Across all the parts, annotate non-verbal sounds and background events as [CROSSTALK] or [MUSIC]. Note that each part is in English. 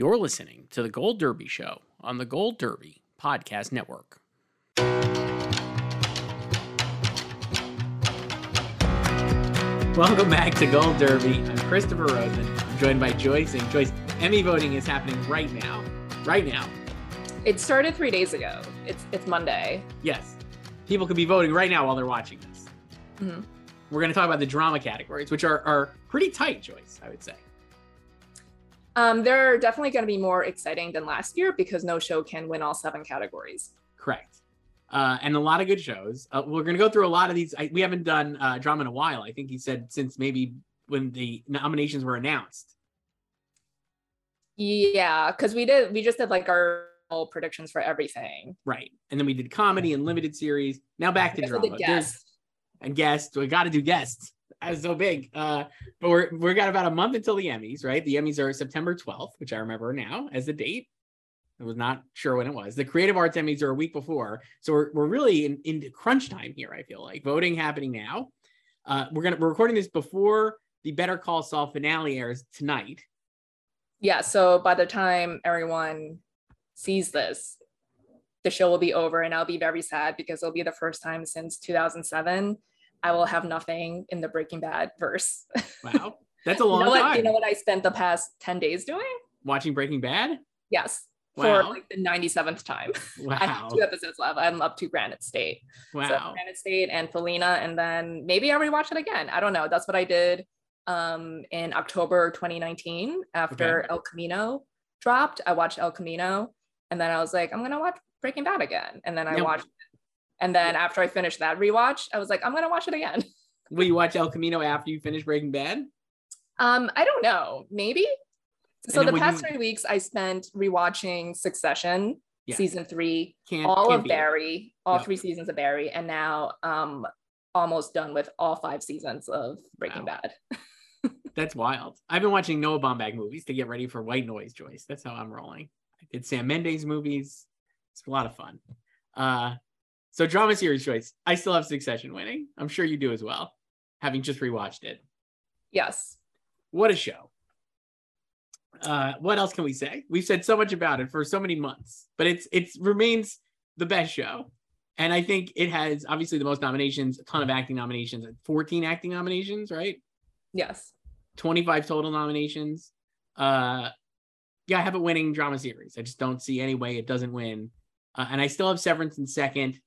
You're listening to the Gold Derby Show on the Gold Derby Podcast Network. Welcome back to Gold Derby. I'm Christopher Rosen. I'm joined by Joyce. And Joyce, Emmy voting is happening right now. Right now. It started three days ago. It's it's Monday. Yes. People could be voting right now while they're watching this. Mhm. We're going to talk about the drama categories, which are, are pretty tight, Joyce, I would say. Um, they're definitely going to be more exciting than last year because no show can win all seven categories. Correct. Uh, and a lot of good shows. Uh, we're going to go through a lot of these. I, we haven't done uh, drama in a while. I think he said since maybe when the nominations were announced. Yeah, because we did we just did like our predictions for everything. Right. And then we did comedy and limited series. Now back to drama. did There's- guests. and guests. We got to do guests. Was so big. Uh, but we're we're got about a month until the Emmys, right? The Emmys are September 12th, which I remember now as the date. I was not sure when it was. The Creative Arts Emmys are a week before, so we're we're really in into crunch time here. I feel like voting happening now. Uh, we're gonna we're recording this before the Better Call Saul finale airs tonight. Yeah, so by the time everyone sees this, the show will be over, and I'll be very sad because it'll be the first time since 2007 I will have nothing in the Breaking Bad verse. [LAUGHS] Wow, that's a you long know what? time. You know what I spent the past 10 days doing? Watching Breaking Bad. Yes. Wow. For like the 97th time. Wow. [LAUGHS] I have two episodes left. I'm up to Granite State. So wow. Granite State and Felina, and then maybe I'll rewatch it again. I don't know. That's what I did um, in October 2019 after El Camino dropped. I watched El Camino, and then I was like, I'm gonna watch Breaking Bad again. And then I Yeah. watched. And then after I finished that rewatch, I was like, I'm gonna watch it again. [LAUGHS] Will you watch El Camino after you finish Breaking Bad? Um, I don't know, maybe. So the past you- three weeks I spent rewatching Succession, Yeah. season three, Can't all can't of. Barry, all Yeah. three seasons of Barry, and now um almost done with all five seasons of Breaking Wow. Bad. [LAUGHS] That's wild. I've been watching Noah Baumbach movies to get ready for White Noise, Joyce. That's how I'm rolling. I did Sam Mendes movies. It's a lot of fun. Uh, so drama series choice. I still have Succession winning. I'm sure you do as well, having just rewatched it. Yes. What a show. Uh, what else can we say? We've said so much about it for so many months, but it's it's remains the best show. And I think it has obviously the most nominations, a ton of acting nominations, 14 acting nominations, right? Yes. 25 total nominations. Uh, yeah, I have it winning drama series. I just don't see any way it doesn't win. Uh, and I still have Severance in second,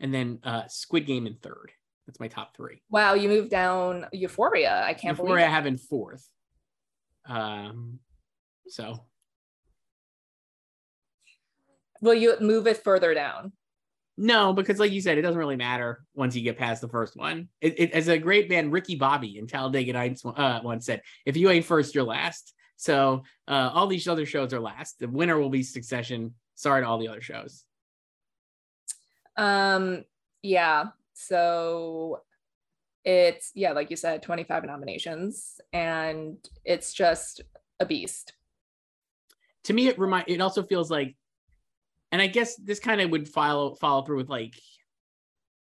and then uh, Squid Game in third. That's my top three. Wow, you moved down Euphoria. I can't I believe it. have in fourth. Um, so Will you move it further down? no, because like you said, it doesn't really matter once you get past the first one. It, it as a great band, Ricky Bobby in Talladega Nights uh, once said, "If you ain't first, you're last." So uh, all these other shows are last. The winner will be Succession. Sorry to all the other shows. Um, yeah. So it's yeah, like you said, 25 nominations, and it's just a beast. to me it remind it also feels like and i guess this kind of would follow follow through with like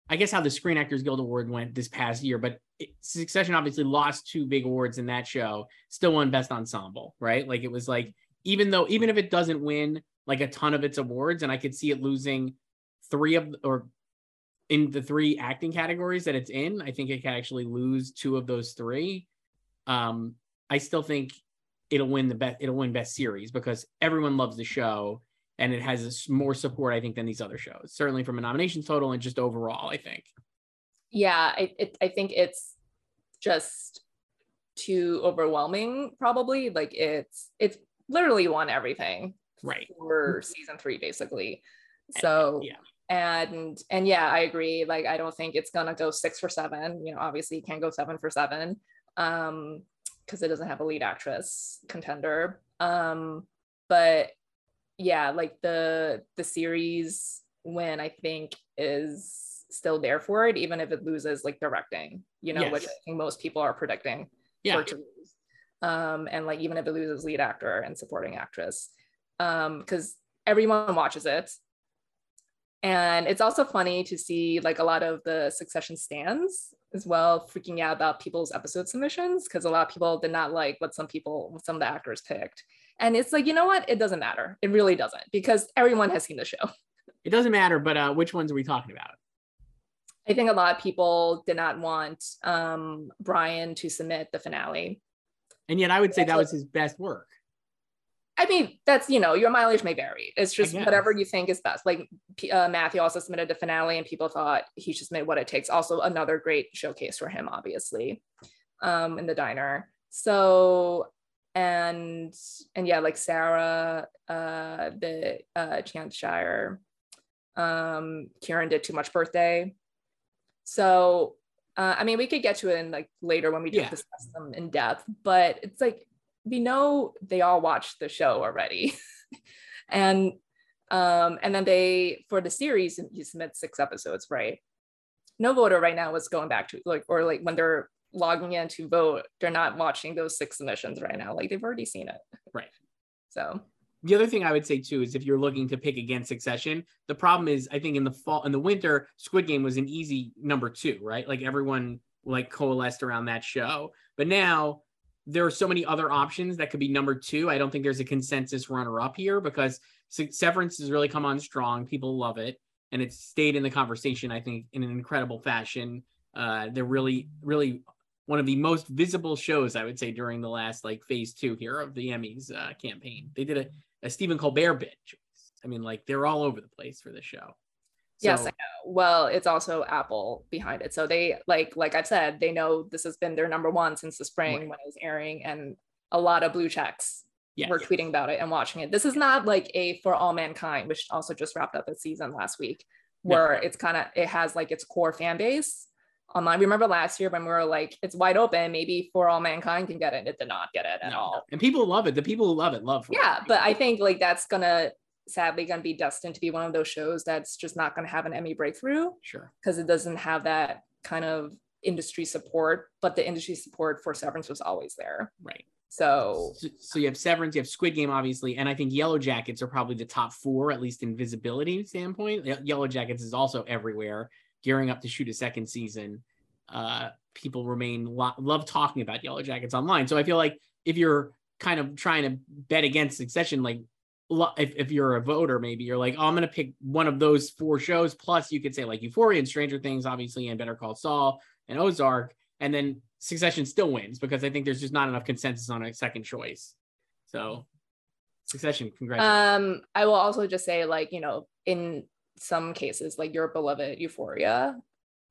i guess how the screen actors guild award went this past year but it, succession obviously lost two big awards in that show still won best ensemble right like it was like even though even if it doesn't win like a ton of its awards and i could see it losing three of or in the three acting categories that it's in i think it can actually lose two of those three um i still think it'll win the best it'll win best series because everyone loves the show and it has more support I think than these other shows. Certainly from a nominations total and just overall, I think. Yeah, I it, I think it's just too overwhelming probably like it's it's literally won everything right for season 3 basically. So yeah and and yeah i agree like i don't think it's gonna go six for seven you know obviously you can't go seven for seven um because it doesn't have a lead actress contender um but yeah like the the series win i think is still there for it even if it loses like directing you know yes. which i think most people are predicting yeah. for to lose um and like even if it loses lead actor and supporting actress um because everyone watches it and it's also funny to see like a lot of the succession stands as well freaking out about people's episode submissions because a lot of people did not like what some people some of the actors picked. And it's like you know what? It doesn't matter. It really doesn't because everyone has seen the show. [LAUGHS] It doesn't matter but uh which ones are we talking about? I think a lot of people did not want um brian to submit the finale. And yet i would say that was his best work I mean, that's you know, your mileage may vary. It's just whatever you think is best. Like uh, Matthew also submitted the finale, and people thought he should submit what it takes. Also, another great showcase for him, obviously, um, in the diner. So, and and yeah, like Sarah, uh, the uh, Shire, um, Kieran did too much birthday. So, uh, I mean, we could get to it in like later when we yeah. discuss them in depth, but it's like we know they all watched the show already. [LAUGHS] and um, and then they for the series you submit six episodes, right? No voter right now is going back to like or like when they're logging in to vote, they're not watching those six submissions right now. Like they've already seen it. Right. So the other thing I would say too is if you're looking to pick against Succession, the problem is I think in the fall in the winter, Squid Game was an easy number two, right? Like everyone like coalesced around that show. But now there are so many other options that could be number two. I don't think there's a consensus runner up here because Severance has really come on strong. People love it. And it's stayed in the conversation, I think, in an incredible fashion. Uh, they're really, really one of the most visible shows, I would say, during the last like phase two here of the Emmys uh, campaign. They did a, a Stephen Colbert bit. I mean, like they're all over the place for this show. So, yes, well, it's also Apple behind it. So they like like I've said, they know this has been their number one since the spring right. when it was airing, and a lot of blue checks yes. were tweeting about it and watching it. This is not like a For All Mankind, which also just wrapped up its season last week, where yeah. it's kind of it has like its core fan base online. Remember last year when we were like, it's wide open, maybe For All Mankind can get it. It did not get it at no. all. And people love it. The people who love it love. yeah, but I think like that's gonna sadly going to be destined to be one of those shows that's just not going to have an Emmy breakthrough. Sure. Because it doesn't have that kind of industry support, but the industry support for Severance was always there. Right. So, so, so you have Severance, you have Squid Game, obviously, and I think Yellow Jackets are probably the top four, at least in visibility standpoint. Yellow Jackets is also everywhere, gearing up to shoot a second season. Uh, people remain lo- love talking about Yellow Jackets online. So I feel like if you're kind of trying to bet against Succession, like if, if you're a voter, maybe you're like, oh, I'm going to pick one of those four shows. Plus, you could say like Euphoria and Stranger Things, obviously, and Better Call Saul and Ozark. And then Succession still wins because I think there's just not enough consensus on a second choice. So, Succession, congratulations. Um, I will also just say, like, you know, in some cases, like your beloved Euphoria,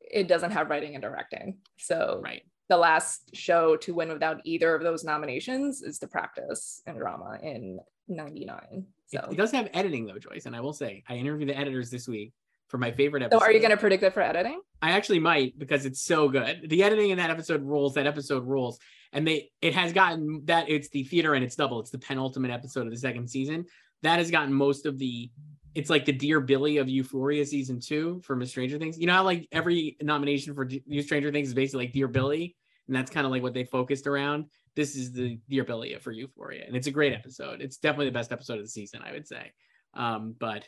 it doesn't have writing and directing. So, right. The last show to win without either of those nominations is The Practice and Drama in 99. So it, it does have editing though, Joyce. And I will say, I interviewed the editors this week for my favorite episode. So are you going to predict it for editing? I actually might because it's so good. The editing in that episode rules. That episode rules, and they it has gotten that it's the theater and it's double. It's the penultimate episode of the second season. That has gotten most of the. It's like the Dear Billy of Euphoria season two from Stranger Things. You know how like every nomination for New Stranger Things is basically like Dear Billy, and that's kind of like what they focused around this is the Dear Billy for Euphoria, and it's a great episode. It's definitely the best episode of the season, I would say. Um, but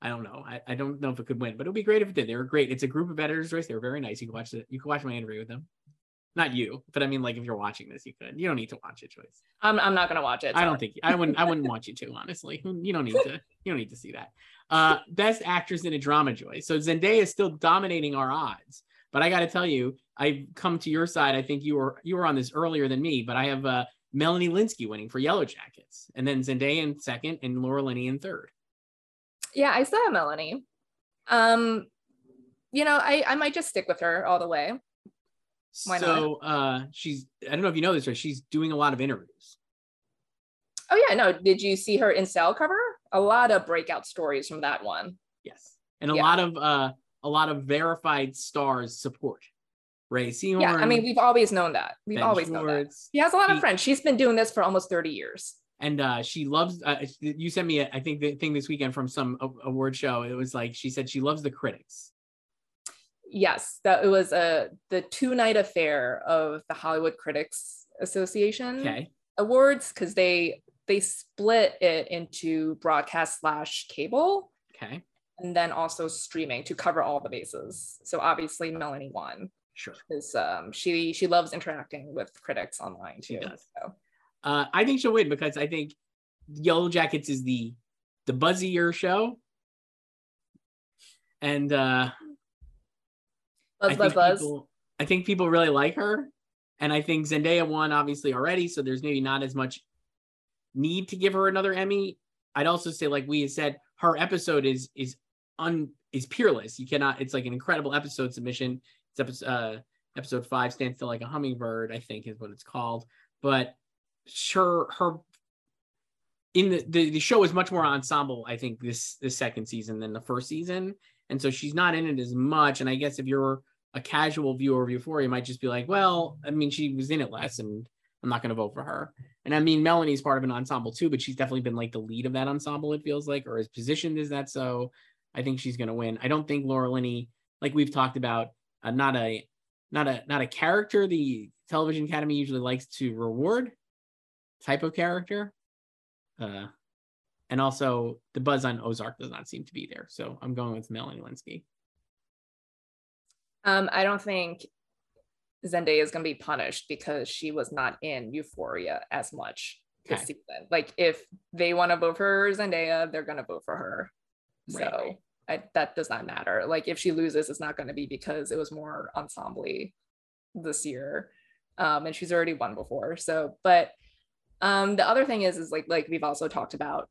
I don't know. I, I don't know if it could win, but it would be great if it did. They were great. It's a group of editors, Joyce. They were very nice. You can watch it. You can watch my interview with them. Not you, but I mean, like if you're watching this, you could. You don't need to watch it, Joyce. I'm I'm not gonna watch it. Sorry. I don't think I wouldn't. I wouldn't want you to, honestly. You don't need to. [LAUGHS] You don't need to see that. Uh, best actress in a drama, Joyce. So Zendaya is still dominating our odds. But I got to tell you, I've come to your side. I think you were you were on this earlier than me, but I have uh, Melanie Lynskey winning for Yellow Jackets, and then Zendaya in second, and Laura Linney in third. Yeah, I saw Melanie. Um, you know, I I might just stick with her all the way. Why so not? uh she's I don't know if you know this, but she's doing a lot of interviews. Oh yeah, no. Did you see her in cell cover? A lot of breakout stories from that one. Yes. And a yeah. lot of uh a lot of verified stars support. Rhea Seehorn. Yeah, I mean, we've always known that. We've ben always Schwartz. known that. She has a lot of friends. She's been doing this for almost 30 years. And uh, she loves. Uh, you sent me, a, I think, the thing this weekend from some award show. It was like she said she loves the critics yes, that it was a the two night affair of the Hollywood Critics Association okay. awards because they they split it into broadcast slash cable. Okay. And then also streaming to cover all the bases. So obviously Melanie won. Sure. Because um, she she loves interacting with critics online too. She does. So. Uh, I think she'll win because I think Yellow Jackets is the the buzzier show. And uh Buzz, buzz, buzz. People, I think people really like her. And I think Zendaya won obviously already. So there's maybe not as much need to give her another Emmy. I'd also say, like we said, her episode is is un is peerless. You cannot, it's like an incredible episode submission. It's episode uh episode five stands still like a hummingbird, I think is what it's called. But sure her in the, the, the show is much more ensemble, I think, this this second season than the first season. And so she's not in it as much. And I guess if you're a casual viewer of Euphoria you might just be like, well, I mean, she was in it less and I'm not going to vote for her. And I mean, Melanie's part of an ensemble too, but she's definitely been like the lead of that ensemble, it feels like, or is positioned as that. So I think she's going to win. I don't think Laura Linney, like we've talked about, uh, not a, not a, not a character the television academy usually likes to reward type of character. Uh, and also the buzz on Ozark does not seem to be there. So I'm going with Melanie Lynskey. Um, I don't think Zendaya is going to be punished because she was not in Euphoria as much this season. Like if they want to vote for Zendaya, they're going to vote for her. Right, so right. I, that does not matter. Like if she loses, it's not going to be because it was more ensemble this year. Um, and she's already won before. So, but um, the other thing is, is like, like we've also talked about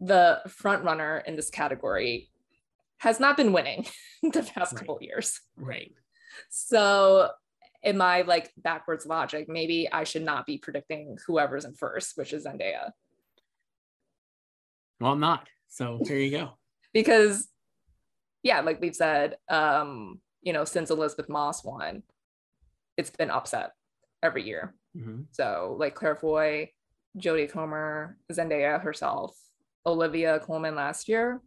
the front runner in this category has not been winning [LAUGHS] the past right. couple years. Right. So in my like backwards logic, maybe I should not be predicting whoever's in first, which is Zendaya. Well, I'm not. So there you go. Because yeah, like we've said, um, you know, since Elisabeth Moss won, it's been upset every year. Mm-hmm. So like Claire Foy, Jodie Comer, Zendaya herself, Olivia Colman last year.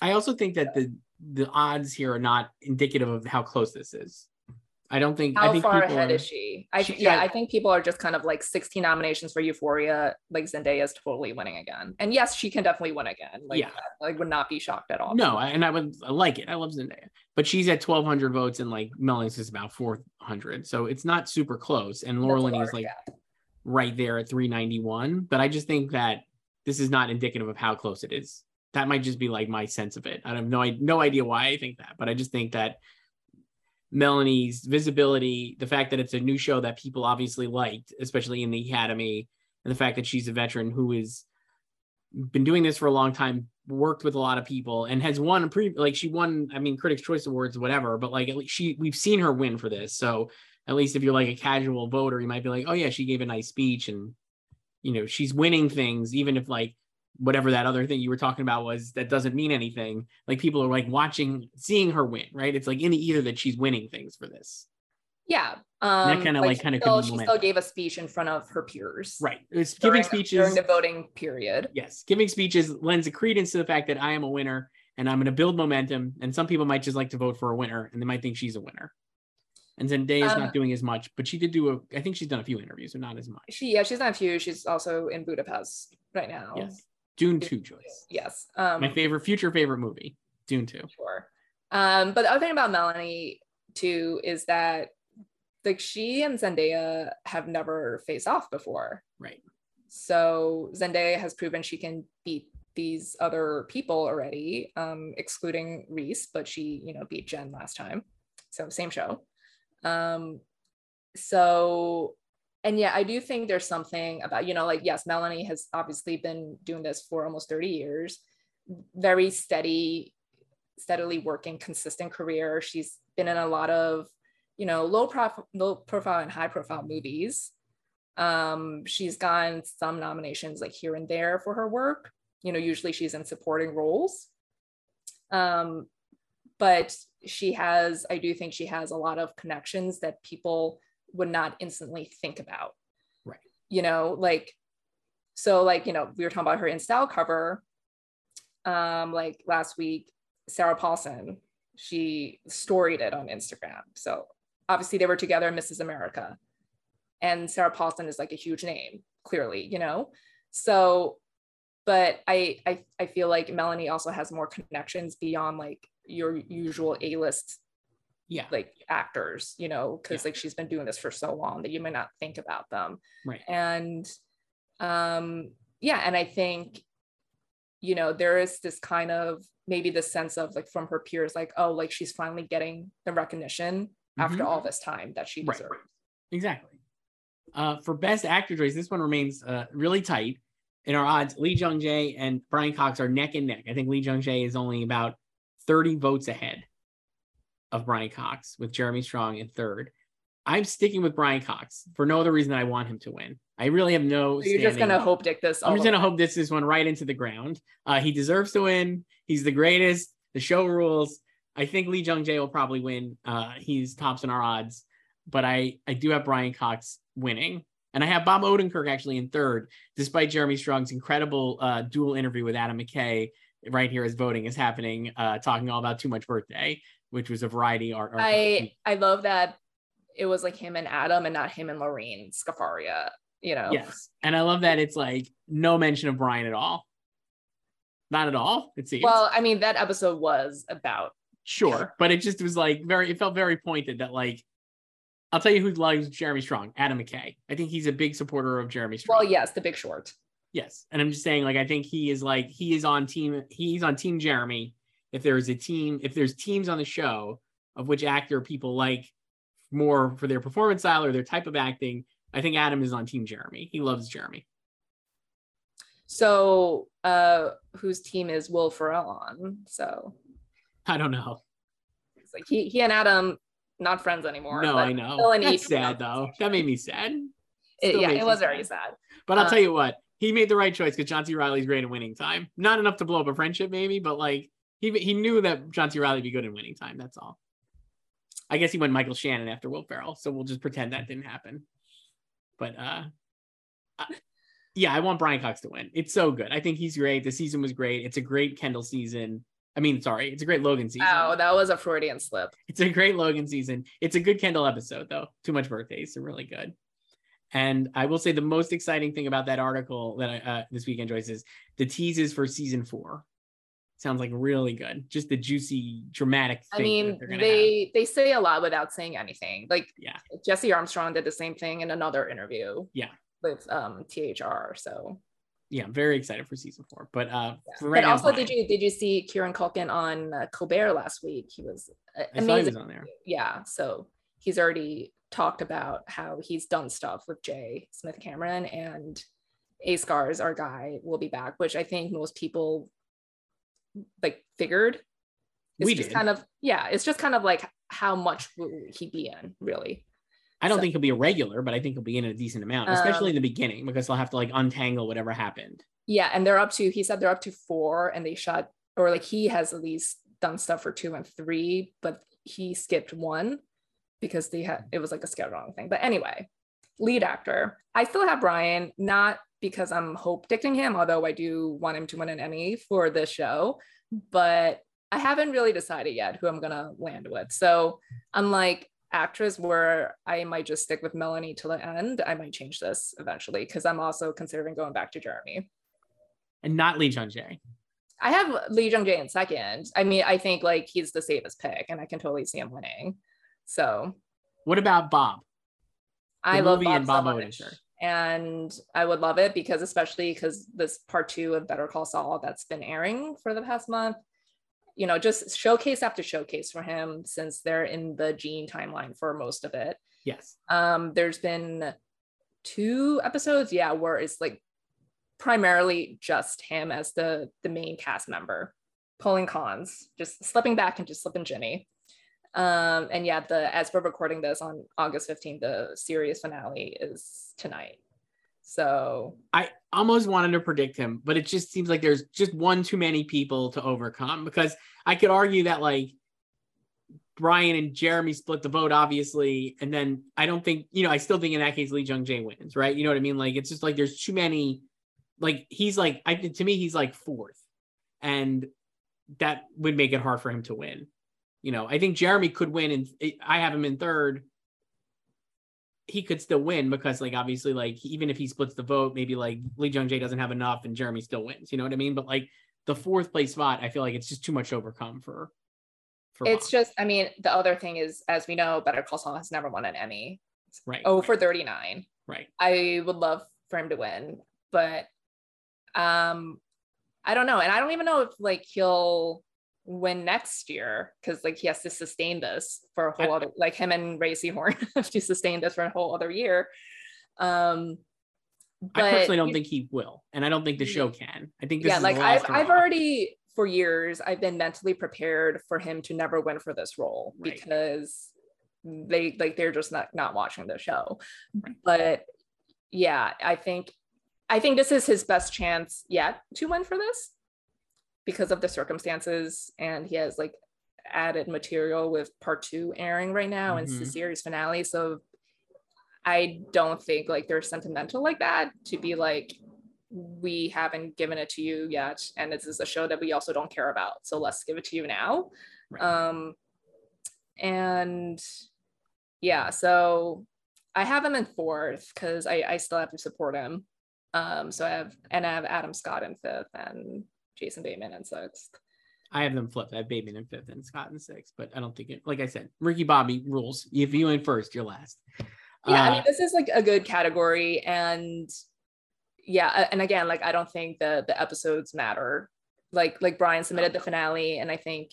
I also think that the the odds here are not indicative of how close this is. I don't think. How I think far ahead are, is she? I she, yeah, I think people are just kind of like 16 nominations for Euphoria. Like Zendaya is totally winning again, and yes, she can definitely win again. Like, yeah, I would not be shocked at all. No, and I would I like it. I love Zendaya, but she's at 1,200 votes, and like Melanie's is about 400, so it's not super close. And Linney is like right there at 391. But I just think that this is not indicative of how close it is. That might just be like my sense of it. I have no no idea why I think that, but I just think that Melanie's visibility, the fact that it's a new show that people obviously liked, especially in the Academy, and the fact that she's a veteran who has been doing this for a long time, worked with a lot of people, and has won pre like she won. I mean, Critics' Choice Awards, whatever. But like at least she, we've seen her win for this. So at least if you're like a casual voter, you might be like, oh yeah, she gave a nice speech and you know she's winning things even if like whatever that other thing you were talking about was that doesn't mean anything. Like people are like watching seeing her win right? It's like in the either that she's winning things for this. Yeah um that kind of like, kind of she still gave a speech in front of her peers. Right. It's giving speeches during the voting period. Yes. Giving speeches lends a credence to the fact that i am a winner and i'm going to build momentum and some people might just like to vote for a winner and they might think she's a winner. And Zendaya's um, not doing as much, but she did do a. I think she's done a few interviews, but not as much. She yeah, she's done a few. She's also in Budapest right now. Yes, Dune Two, Joyce. Yes, um, my favorite, future favorite movie, Dune Two. Sure. Um, but the other thing about Melanie too is that like she and Zendaya have never faced off before. Right. So Zendaya has proven she can beat these other people already, um, excluding Reese, but she, you know, beat Jen last time. So same show. Um, so and yeah, I do think there's something about, you know, like, yes, Melanie has obviously been doing this for almost 30 years, very steady, steadily working, consistent career. She's been in a lot of, you know, low profile, low profile and high profile movies. Um, she's gotten some nominations like here and there for her work. You know, usually she's in supporting roles. Um, but she has, I do think she has a lot of connections that people would not instantly think about. Right. You know, like, so like, you know, we were talking about her in style cover um, like last week, Sarah Paulson, she storied it on Instagram. So obviously they were together in Mrs. America. And Sarah Paulson is like a huge name, clearly, you know? So, but I, I I feel like Melanie also has more connections beyond like your usual A-list Yeah. like actors, you know, because Yeah. like she's been doing this for so long that you might not think about them. Right. And um yeah, and I think you know, there is this kind of maybe the sense of like from her peers, like, oh, like she's finally getting the recognition after Mhm. all this time that she Right. deserves. Exactly. Uh, for best actor choice, this one remains uh, really tight. In our odds, Lee Jung Jae and Brian Cox are neck and neck. I think Lee Jung Jae is only about 30 votes ahead of Brian Cox, with Jeremy Strong in third. I'm sticking with Brian Cox for no other reason than I want him to win. I really have no. So you're just gonna hope dick this. I'm just gonna hope this is one right into the ground. Uh, he deserves to win. He's the greatest. The show rules. I think Lee Jung Jae will probably win. Uh, he's tops in our odds, but I I do have Brian Cox winning, and I have Bob Odenkirk actually in third, despite Jeremy Strong's incredible uh, dual interview with Adam McKay. Right here as voting is happening, uh, talking all about Too Much Birthday, which was a variety art. art- I I love that it was like him and Adam and not him and Lorene Scafaria. You know. yes, and I love that it's like no mention of Brian at all. Not at all. It seems. Well, I mean, that episode was about Sure, but it just was like very. It felt very pointed that like, I'll tell you who loves Jeremy Strong, Adam McKay. I think he's a big supporter of Jeremy Strong. well, yes, The Big Short. yes, and I'm just saying like I think he is like he is on team. He's on team Jeremy. If there's a team, if there's teams on the show of which actor people like more for their performance style or their type of acting, I think Adam is on team Jeremy. He loves Jeremy. So, uh, whose team is Will Ferrell on? So, I don't know. it's like he he and Adam not friends anymore. no, I know. still an That's sad though. That made me sad. It- yeah, it was very sad. But I'll Uh, tell you what, he made the right choice because John C. Reilly's great in winning time. Not enough to blow up a friendship, maybe, but like he he knew that John C. Reilly would be good in winning time. That's all. I guess he went Michael Shannon after Will Ferrell, so we'll just pretend that didn't happen. But uh, I- yeah, I want Brian Cox to win. It's so good. I think he's great. The season was great. It's a great Kendall season. I mean, sorry, it's a great Logan season. Wow, that was a Freudian slip. It's a great Logan season. It's a good Kendall episode, though. Too much birthdays, so really good. And I will say the most exciting thing about that article that I uh, this weekend, Joyce, is the teases for season four. Sounds like really good. Just the juicy, dramatic. I thing mean, they're gonna they they say a lot without saying anything. Like Yeah. Jesse Armstrong did the same thing in another interview. Yeah. With um THR. So. Yeah, I'm very excited for season four. But uh, but right now, also did you did you see Kieran Culkin on uh, Colbert last week? He was uh, I saw he amazing. was on there. yeah so he's already talked about how he's done stuff with jay smith cameron and a scars our guy will be back which i think most people like figured it's We just did. kind of yeah it's just kind of like how much will he be in really I don't so- think he'll be a regular, but I think he'll be in a decent amount, especially Um, in the beginning, because they'll have to like untangle whatever happened. yeah and they're up to he said they're up to four and they shot or like he has at least done stuff for two and three but he skipped one because they had it was like a scheduling thing but anyway lead actor i still have brian not because i'm hope dicting him although i do want him to win an emmy for this show but i haven't really decided yet who i'm gonna land with so unlike actress where i might just stick with melanie till the end i might change this eventually because i'm also considering going back to jeremy And not Lee Jung Jae. I have Lee Jung Jae in second. I mean, I think like he's the safest pick, and I can totally see him winning. So What about Bob? I love Bob and Bob Odenkirk. And I would love it because especially because this part two of Better Call Saul that's been airing for the past month, you know, just showcase after showcase for him since they're in the Gene timeline for most of it. Yes. Um, there's been two episodes, yeah, where it's like primarily just him as the the main cast member, pulling cons, just slipping back into Slippin' Jimmy. Um, and yeah, the as we're recording this on August 15th, the series finale is tonight. So I almost wanted to predict him, but it just seems like there's just one too many people to overcome because I could argue that like Brian and Jeremy split the vote, obviously. And then I don't think, you know, I still think in that case, Lee Jung Jae wins, right? You know what I mean? Like, it's just like there's too many, like, he's like, I to me, he's like fourth. And that would make it hard for him to win. You know, I think Jeremy could win, and I have him in third. He could still win because, like, obviously, like, even if he splits the vote, maybe like Lee Jung Jae doesn't have enough and Jeremy still wins. You know what I mean? But like the fourth place spot, I feel like it's just too much to overcome for for it's just, I mean, the other thing is, as we know, Better Call Saul has never won an Emmy. Right. Oh, for 39. Right. I would love for him to win, but um, I don't know. And I don't even know if like he'll win next year because like he has to sustain this for a whole other like him and Rhea Seehorn [LAUGHS] have to sustain this for a whole other year. Um but I personally don't think he will, and I don't think the show can. I think yeah, like I've I've already for years I've been mentally prepared for him to never win for this role right. because they like they're just not not watching the show. Right. But yeah, I think I think this is his best chance yet to win for this because of the circumstances and he has like added material with part 2 airing right now mm-hmm. and the series finale so I don't think like they're sentimental like that to be like we haven't given it to you yet and this is a show that we also don't care about so let's give it to you now right. um and yeah so i have him in fourth because I, I still have to support him um so i have and i have adam scott in fifth and jason bateman in sixth I have them flipped. I have Bateman in fifth and Scott in sixth, but I don't think it. Like I said, Ricky Bobby rules. If you in first, you're last. Yeah, uh, I mean, this is like a good category, and yeah and again like i don't think the the episodes matter like like brian submitted the finale and i think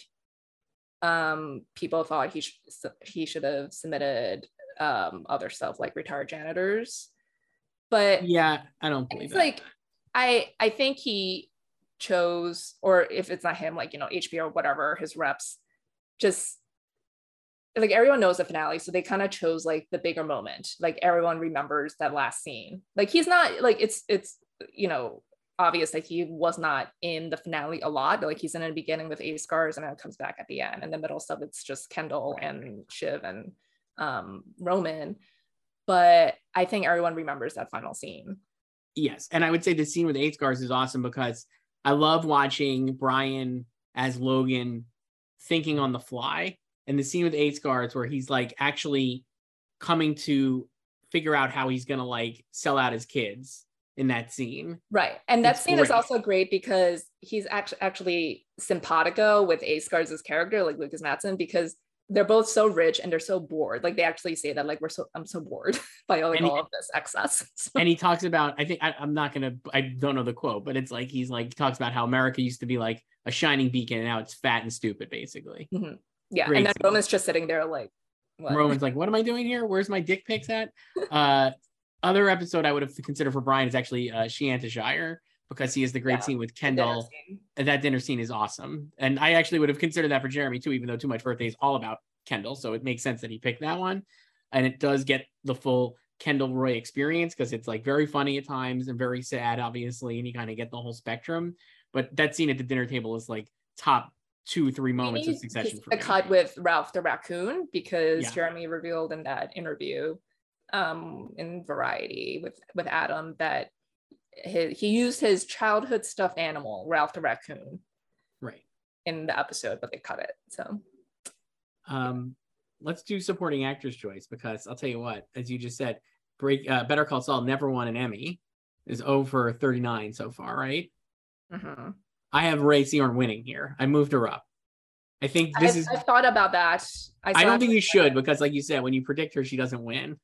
um people thought he should he should have submitted um other stuff like retired janitors but yeah i don't believe it's that. like i i think he chose or if it's not him like you know hbo or whatever his reps just like everyone knows the finale so they kind of chose like the bigger moment. Like everyone remembers that last scene. Like he's not like it's it's you know obvious that he was not in the finale a lot like he's in the beginning with ace scars and then comes back at the end. And the middle stuff it's just kendall and shiv and um roman. But i think everyone remembers that final scene. Yes and i would say the scene with ace scars is awesome because i love watching brian as logan thinking on the fly and the scene with Eight Guards where he's like actually coming to figure out how he's gonna like sell out his kids in that scene. Right. And that it's scene great. is also great because he's actually actually simpatico with A Scars' character, like Lukas Matsson, because they're both so rich and they're so bored. Like they actually say that, like, we're so I'm so bored [LAUGHS] by all, like, he, all of this excess. So. [LAUGHS] And he talks about, I think I, am not gonna I don't know the quote, but it's like he's like he talks about how America used to be like a shining beacon and now it's fat and stupid, basically. Mm-hmm. Yeah. Great and then scene. Roman's just sitting there like what? Roman's like, what am I doing here? Where's my dick pics at? [LAUGHS] Uh other episode I would have considered for Brian is actually uh Shianta Shire because he has the great yeah, scene with Kendall. And that dinner scene is awesome. And I actually would have considered that for Jeremy too, even though Too Much Birthday is all about Kendall. So it makes sense that he picked that one. And it does get the full Kendall Roy experience because it's like very funny at times and very sad, obviously, and you kind of get the whole spectrum. But that scene at the dinner table is like top two three moments of succession for a cut with ralph the raccoon because yeah. jeremy revealed in that interview um in variety with with adam that his, he used his childhood stuffed animal ralph the raccoon right in the episode but they cut it so um let's do supporting actress choice because i'll tell you what as you just said break uh, better call saul never won an emmy is over 39 so far right mm-hmm. I have Rhea Seehorn winning here. I moved her up. I think this I've, is. I've thought about that. I, I don't think you should because, like you said, when you predict her, she doesn't win.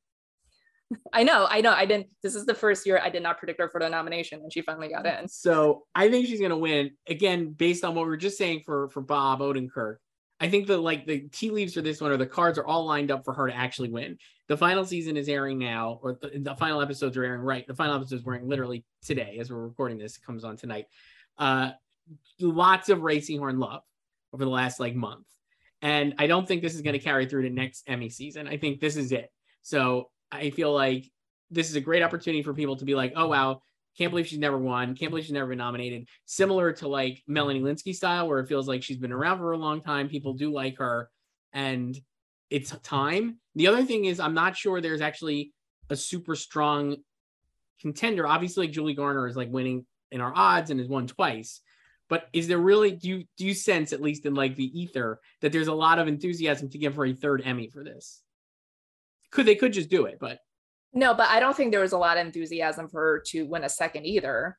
[LAUGHS] I know, I know. I didn't. This is the first year I did not predict her for the nomination, and she finally got in. So I think she's to win again, based on what we were just saying for for Bob Odenkirk. I think the like the tea leaves for this one or the cards are all lined up for her to actually win. The final season is airing now, or the, the final episodes are airing right. The final episodes are airing literally today as we're recording this. It comes on tonight. Uh, lots of Rhea Seehorn love over the last like month, and I don't think this is going to carry through to next Emmy season. I think this is it. So I feel like this is a great opportunity for people to be like, oh wow, can't believe she's never won. Can't believe she's never been nominated. Similar to like Melanie Lynskey style, where it feels like she's been around for a long time. People do like her, and it's time. The other thing is, I'm not sure there's actually a super strong contender. Obviously, like Julia Garner is like winning in our odds and has won twice. But is there really do you do you sense at least in like the ether that there's a lot of enthusiasm to give her a third Emmy for this? Could they could just do it, but no, but I don't think there was a lot of enthusiasm for her to win a second either.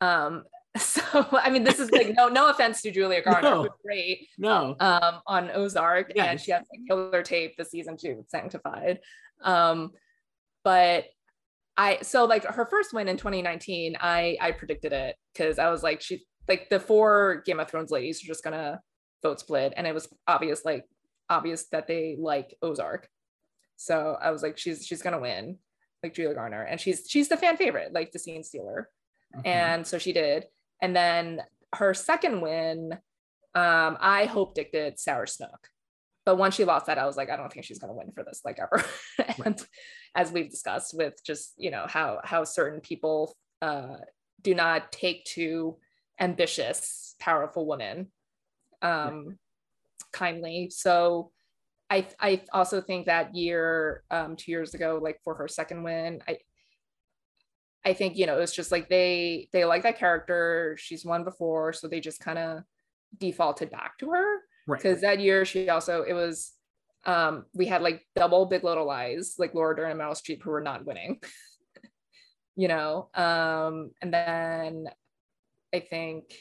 Um, [LAUGHS] so I mean, this is like no no offense to Julia [LAUGHS] Garner, no, great. No, um, on Ozark, yes. and she has like killer tape the season two, Sanctified. Um, but I so like her first win in 2019, I I predicted it because I was like she like the four Game of Thrones ladies are just gonna vote split, and it was obvious like obvious that they like Ozark. So I was like, she's she's gonna win, like Julia Garner, and she's she's the fan favorite, like the scene stealer, mm-hmm. and so she did. And then her second win, um, I hope dictated Sarah Snook, but once she lost that, I was like, I don't think she's gonna win for this, like ever. [LAUGHS] and right. as we've discussed with just you know how how certain people uh, do not take to ambitious, powerful women um, right. kindly. So I I also think that year, um, two years ago, like for her second win, I I think you know it's just like they they like that character. She's won before, so they just kind of defaulted back to her. Because right. that year she also it was um we had like double Big Little Lies, like Laura Dern and Meryl Streep, who were not winning. [LAUGHS] you know, um, and then I think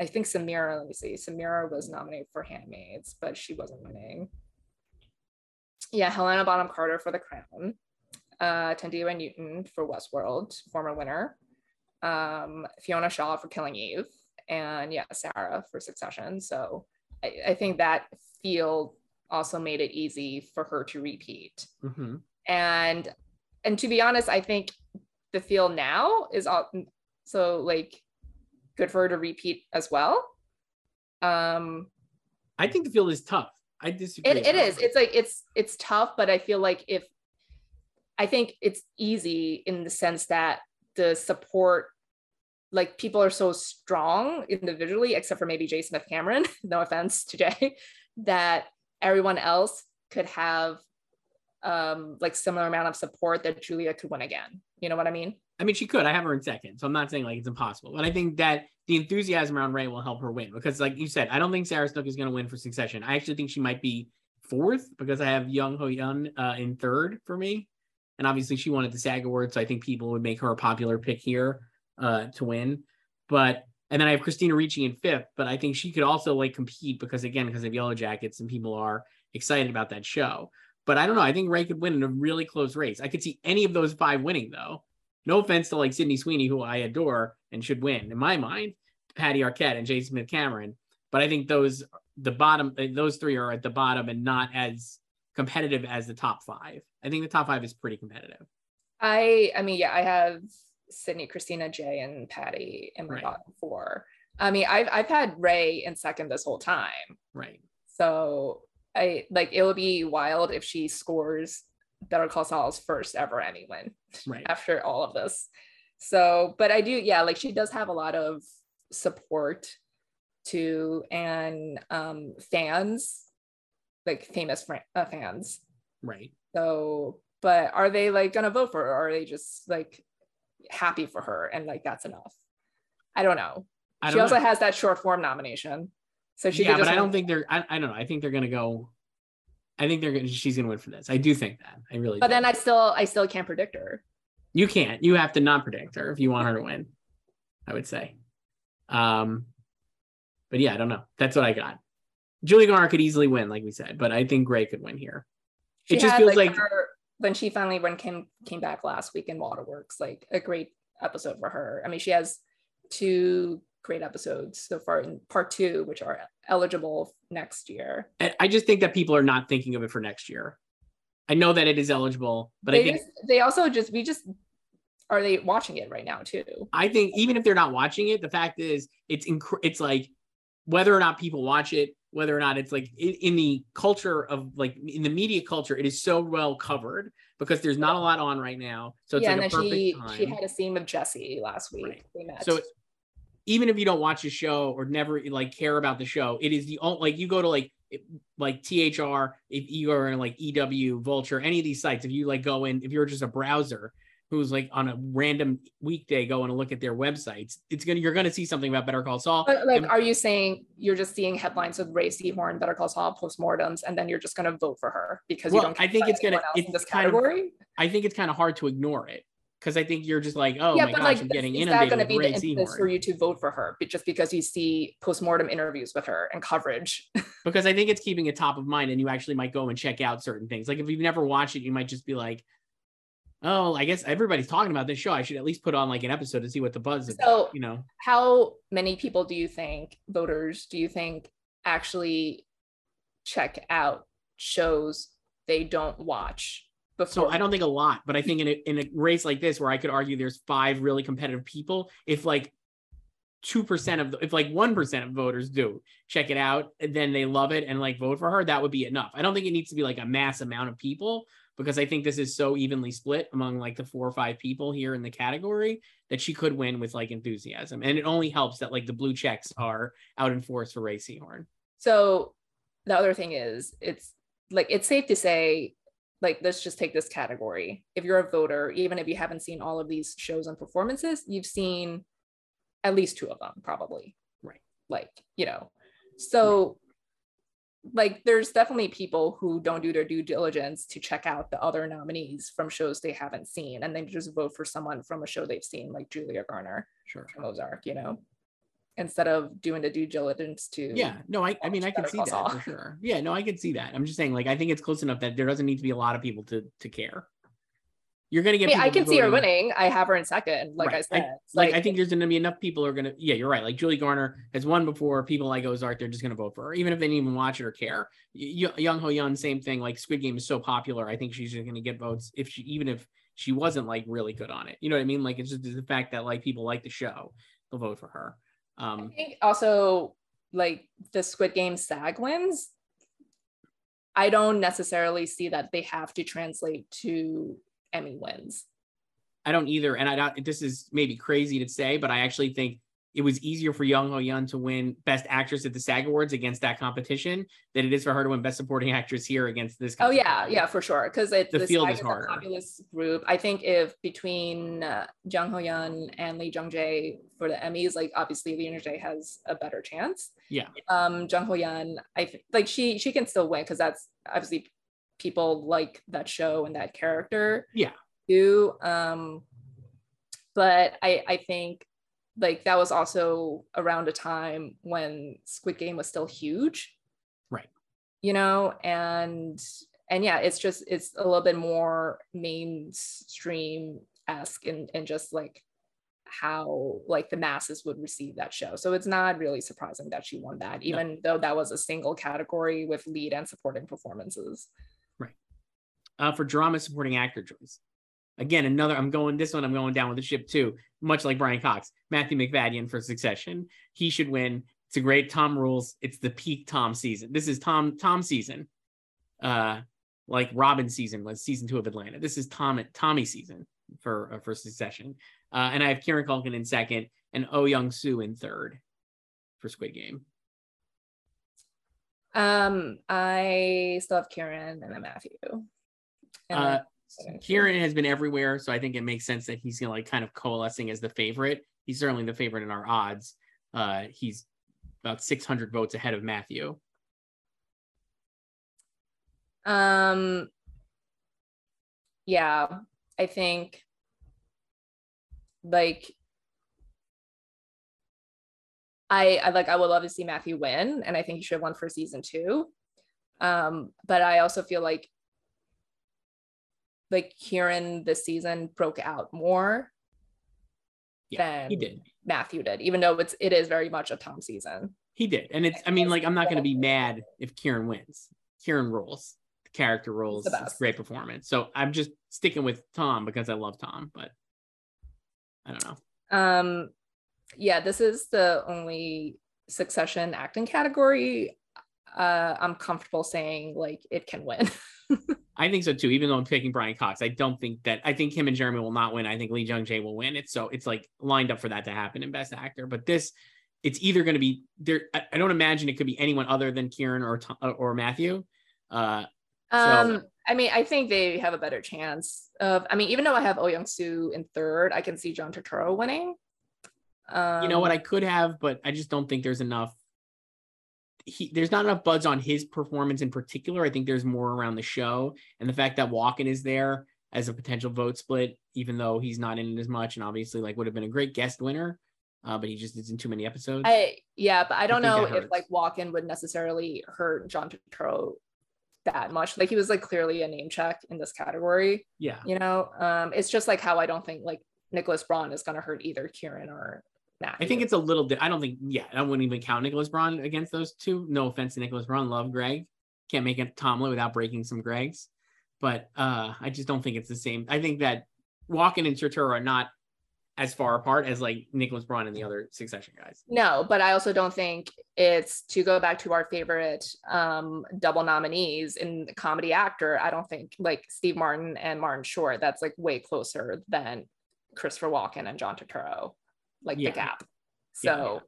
I think Samira, let me see, Samira was nominated for Handmaids, but she wasn't winning yeah, Helena Bonham Carter for The Crown, uh, Thandie Newton for Westworld, former winner, um, Fiona Shaw for Killing Eve, and yeah, Sarah for Succession. So I, I think that field also made it easy for her to repeat. Mm-hmm. And and to be honest, I think the field now is all so like good for her to repeat as well. Um, I think the field is tough. I disagree. It, it is. It's like it's it's tough, but I feel like if I think it's easy in the sense that the support, like people are so strong individually, except for maybe J. Smith Cameron. [LAUGHS] no offense to Jay, [LAUGHS] that everyone else could have um like similar amount of support that Julia could win again. You know what I mean? I mean, she could. I have her in second, so I'm not saying like it's impossible, but I think that the enthusiasm around Rhea will help her win because, like you said, I don't think Sarah Snook is going to win for Succession. I actually think she might be fourth because I have Jung Ho-yeon uh, in third for me, and obviously she at the SAG Awards, so I think people would make her a popular pick here uh, to win. But and then I have Christina Ricci in fifth, but I think she could also like compete because again, because of Yellow Jackets and people are excited about that show. But I don't know. I think Rhea could win in a really close race. I could see any of those five winning though. No offense to like Sydney Sweeney, who I adore and should win in my mind, Patty Arquette and J. Smith Cameron. But I think those the bottom eh, those three are at the bottom and not as competitive as the top five. I think the top five is pretty competitive. I I mean, yeah, I have Sydney, Christina, Jay, and Patty in my right. bottom four. I mean, I've I've had Rhea in second this whole time. Right. So I like it will be wild if she scores Better Call Saul's first ever Emmy win right. after all of this. So, but I do, yeah, like she does have a lot of support to and um, fans, like famous fr- uh, fans. Right. So, but are they like gonna vote for her? Or are they just like happy for her and like that's enough? I don't know. I don't she also has that short form nomination. So she yeah, but I don't think they're. I, I don't know. I think they're gonna go I think they're gonna she's gonna win for this. I do think that. I really But do. then I still I still can't predict her. You can't. You have to not predict her if you want her to win, I would say. Um but yeah, I don't know. That's what I got. Julia Garner could easily win, like we said, but I think Gray could win here. She it just feels like, like her, when she finally when came came back last week in Waterworks, like a great episode for her. I mean, she has two great episodes so far in part two, which are eligible next year. And I just think that people are not thinking of it for next year. I know that it is eligible, but they I think just, they also just we just are they watching it right now too? I think even if they're not watching it, the fact is it's inc- it's like whether or not people watch it, whether or not it's like in, in, the culture of like in the media culture, it is so well covered because there's not a lot on right now. So it's yeah, like and a then perfect she time. she had a scene with Jesse last week. Right. So even if you don't watch the show or never like care about the show, it is the only like you go to like like THR, if you are in like EW, Vulture, any of these sites, if you like go in, if you're just a browser who's like on a random weekday going to look at their websites, it's gonna you're gonna see something about Better Call Saul. But like, And- are you saying you're just seeing headlines with Rhea Seehorn, Better Call Saul, postmortems, and then you're just to vote for her because you don't? I think it's gonna- it's this kind of- category. I think it's kind of hard to ignore it because I think you're just like, oh yeah, my but gosh, like, I'm getting is that going to be Ray the impetus for you to vote for her? But just because you see postmortem interviews with her and coverage. [LAUGHS] Because I think it's keeping it top of mind, and you actually might go and check out certain things. Like if you've never watched it, you might just be like, oh, I guess everybody's talking about this show. I should at least put on like an episode to see what the buzz is. So- you know, How many people do you think voters do you think actually check out shows they don't watch before? So I don't think a lot, but I think in a, in a race like this, where I could argue there's five really competitive people, if like two percent of, the, if like one percent of voters do check it out, then they love it and like vote for her, that would be enough. I don't think it needs to be like a mass amount of people because I think this is so evenly split among like the four or five people here in the category that she could win with like enthusiasm, and it only helps that like the blue checks are out in force for Rhea Seehorn. So the other thing is, it's like it's safe to say, like let's just take this category. If you're a voter, even if you haven't seen all of these shows and performances, you've seen at least two of them, probably. Right. Like you know, so like there's definitely people who don't do their due diligence to check out the other nominees from shows they haven't seen, and then just vote for someone from a show they've seen, like Julia Garner Sure. from Ozark. You know. Instead of doing the due diligence to Yeah, no, I, I mean, I can see that Saul. for sure. Yeah, no, I can see that. I'm just saying, like, I think it's close enough that there doesn't need to be a lot of people to to care. You're gonna get. I, mean, I can see her winning. I have her in second, like I said. It's Like, I think there's gonna be enough people who are gonna. Yeah, you're right. Like Julia Garner has won before. People like Ozark, they're just gonna vote for her, even if they didn't even watch it or care. Y- Jung Ho-yeon, same thing. Like Squid Game is so popular, I think she's just gonna get votes if she, even if she wasn't like really good on it. You know what I mean? Like it's just the fact that like people like the show, they'll vote for her. I Um, think also like the Squid Game SAG wins. I don't necessarily see that they have to translate to Emmy wins. I don't either. And I don't, this is maybe crazy to say, but I actually think it was easier for Jung Ho-yeon to win Best Actress at the SAG Awards against that competition than it is for her to win Best Supporting Actress here against this. Oh yeah, yeah, for sure. Because The field SAG is a harder. populist group. I think if between uh, Jung Ho-yeon and Lee Jung Jae for the Emmys, like obviously Lee Jung Jae has a better chance. Yeah. Um, Jung Ho-yeon, I th- like she she can still win because that's obviously people like that show and that character. Yeah. Too. Um, but I I think like that was also around a time when Squid Game was still huge Right. you know and and yeah it's just it's a little bit more mainstream esque and and just like how like the masses would receive that show so it's not really surprising that she won that even though that was a single category with lead and supporting performances Right. Uh, for drama supporting actor choice. Again, another, I'm going, this one I'm going down with the ship too, much like Brian Cox, Matthew Macfadyen for Succession. He should win. It's a great Tom rules. It's the peak Tom season. This is Tom, Tom season. Uh, like Robin season was season two of Atlanta. This is Tom, Tommy season for, uh, for Succession. Uh, and I have Kieran Culkin in second and Oh Young Soo in third for Squid Game. um i still have kieran and then matthew and Uh, Kieran has been everywhere, so I think it makes sense that he's gonna like kind of coalescing as the favorite. He's certainly the favorite in our odds. Uh, he's about 600 votes ahead of Matthew. Um, yeah, I think like I, I like I would love to see Matthew win, and I think he should have won for season two. Um, but I also feel like like Kieran this season broke out more Yeah, than he did. Matthew did, even though it's it is very much a Tom season. He did, and it's I mean like I'm not going to be mad if Kieran wins. Kieran rules. The character rules. It's great performance. So I'm just sticking with Tom because I love Tom, but I don't know. Um, yeah, this is the only Succession acting category. Uh, I'm comfortable saying like it can win. [LAUGHS] I think so too. Even though I'm picking Brian Cox, I don't think that. I think him and Jeremy will not win. I think Lee Jung Jae will win. It's so it's like lined up for that to happen in Best Actor. But this, it's either going to be there. I, I, don't imagine it could be anyone other than Kieran or or Matthew. Uh, um, I mean, I think they have a better chance of. I mean, even though I have Oh Young Soo in third, I can see John Turturro winning. Um, you know what? Um, I could have, but I just don't think there's enough. He, there's not enough buzz on his performance in particular. I think there's more around the show and the fact that Walken is there as a potential vote split, even though he's not in it as much, and obviously like would have been a great guest winner, uh, but he just isn't too many episodes. I yeah, but I don't I know if like Walken would necessarily hurt John Turturro that much. Like he was like clearly a name check in this category. Yeah. You know, um, it's just like how I don't think like Nicholas Braun is going to hurt either Kieran or I think it's a little. Di- I don't think. Yeah, I wouldn't even count Nicholas Braun against those two. No offense to Nicholas Braun. Love Greg. Can't make a Tomlin without breaking some Gregs. But uh, I just don't think it's the same. I think that Walken and Turturro are not as far apart as like Nicholas Braun and the other Succession guys. No, but I also don't think it's to go back to our favorite um, double nominees in comedy actor. I don't think like Steve Martin and Martin Short. That's like way closer than Christopher Walken and John Turturro. Like yeah. the gap. So. Yeah.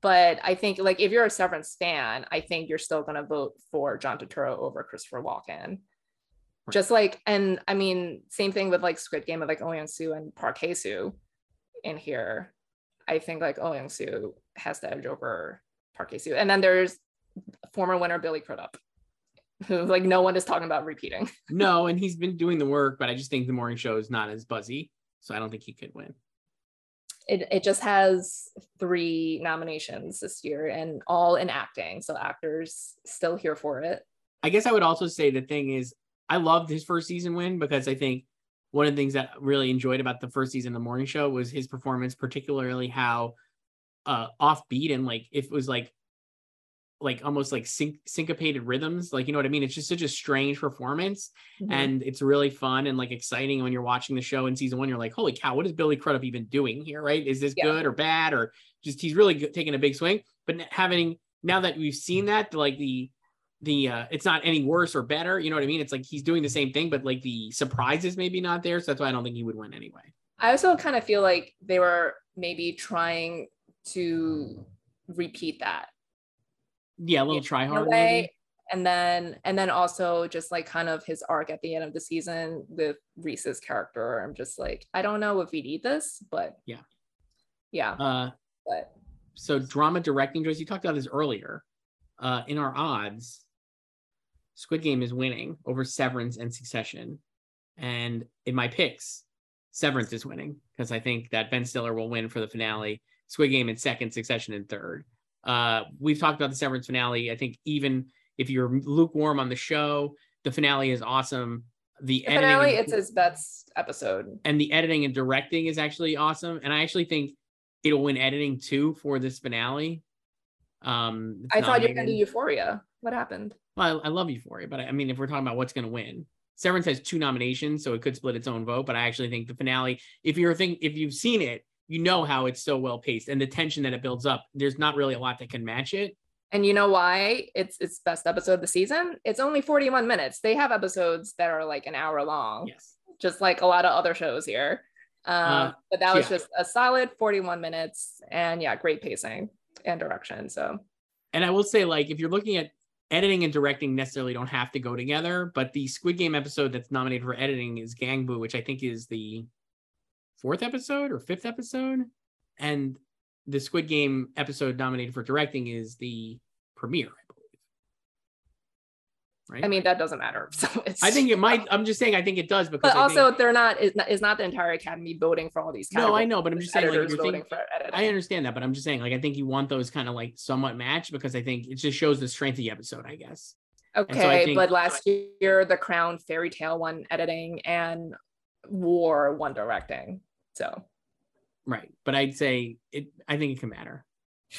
But I think, like, if you're a Severance fan, I think you're still going to vote for John Turturro over Christopher Walken just like and i mean same thing with like squid game with like oh Soo and park hae-soo in here, I think like Oh Young Soo has the edge over Park Hae-soo. And then there's former winner Billy Crudup, who like no one is talking about repeating. no, and he's been doing the work, but I just think the morning show is not as buzzy. So I don't think he could win. It, it just has three nominations this year and all in acting. So actors still here for it. I guess I would also say the thing is I loved his first season win because I think one of the things that I really enjoyed about the first season of the morning show was his performance, particularly how uh offbeat and like if it was like like almost like syn- syncopated rhythms like you know what i mean? It's just such a strange performance mm-hmm. and it's really fun and like exciting when you're watching the show in season one you're like holy cow what is billy crudup even doing here right? Is this yeah. good or bad or just he's really good, taking a big swing? But having now that we've seen that like the the uh it's not any worse or better you know what i mean? It's like he's doing the same thing but like the surprises maybe not there so that's why i don't think he would win anyway. I also kind of feel like they were maybe trying to repeat that yeah a little try hard maybe. and then and then also just like kind of his arc at the end of the season with reese's character i'm just like i don't know if we need this but yeah yeah uh but so drama directing joyce you talked about this earlier uh in our odds Squid Game is winning over Severance and Succession. And in my picks, Severance is winning because I think that Ben Stiller will win for the finale. Squid Game in second, Succession in third. Uh, we've talked about the Severance finale. I think even if you're lukewarm on the show, the finale is awesome. The, the finale, it's his best episode. And the editing and directing is actually awesome. And I actually think it'll win editing too for this finale. Um, I thought you were going to do Euphoria. What happened? Well, I, I love Euphoria, but I, I mean, if we're talking about what's going to win, Severance has two nominations, so it could split its own vote. But I actually think the finale, if you're think, if you've seen it, you know how it's so well paced and the tension that it builds up. There's not really a lot that can match it. And you know why it's it's best episode of the season? It's only 41 minutes. They have episodes that are like an hour long. Yes. Just like a lot of other shows here. Um, uh, but that was yeah. just a solid 41 minutes and yeah, great pacing and direction. So and I will say, like, if you're looking at editing and directing necessarily don't have to go together, but the Squid Game episode that's nominated for editing is Gganbu, which I think is the fourth episode or fifth episode. And the Squid Game episode nominated for directing is the premiere, I believe. right? I mean, that doesn't matter. [LAUGHS] So it's. I think it might. [LAUGHS] I'm just saying. I think it does because. But also, think, they're not. Is not, is not the entire academy voting for all these. No, I know, but I'm just saying. Like, thinking, I understand that, but I'm just saying. Like, I think you want those kind of like somewhat matched because I think it just shows the strength of the episode. I guess. Okay, so I think, but last year the Crown Fairy Tale won editing and War won directing. So. Right. But I'd say it I think it can matter.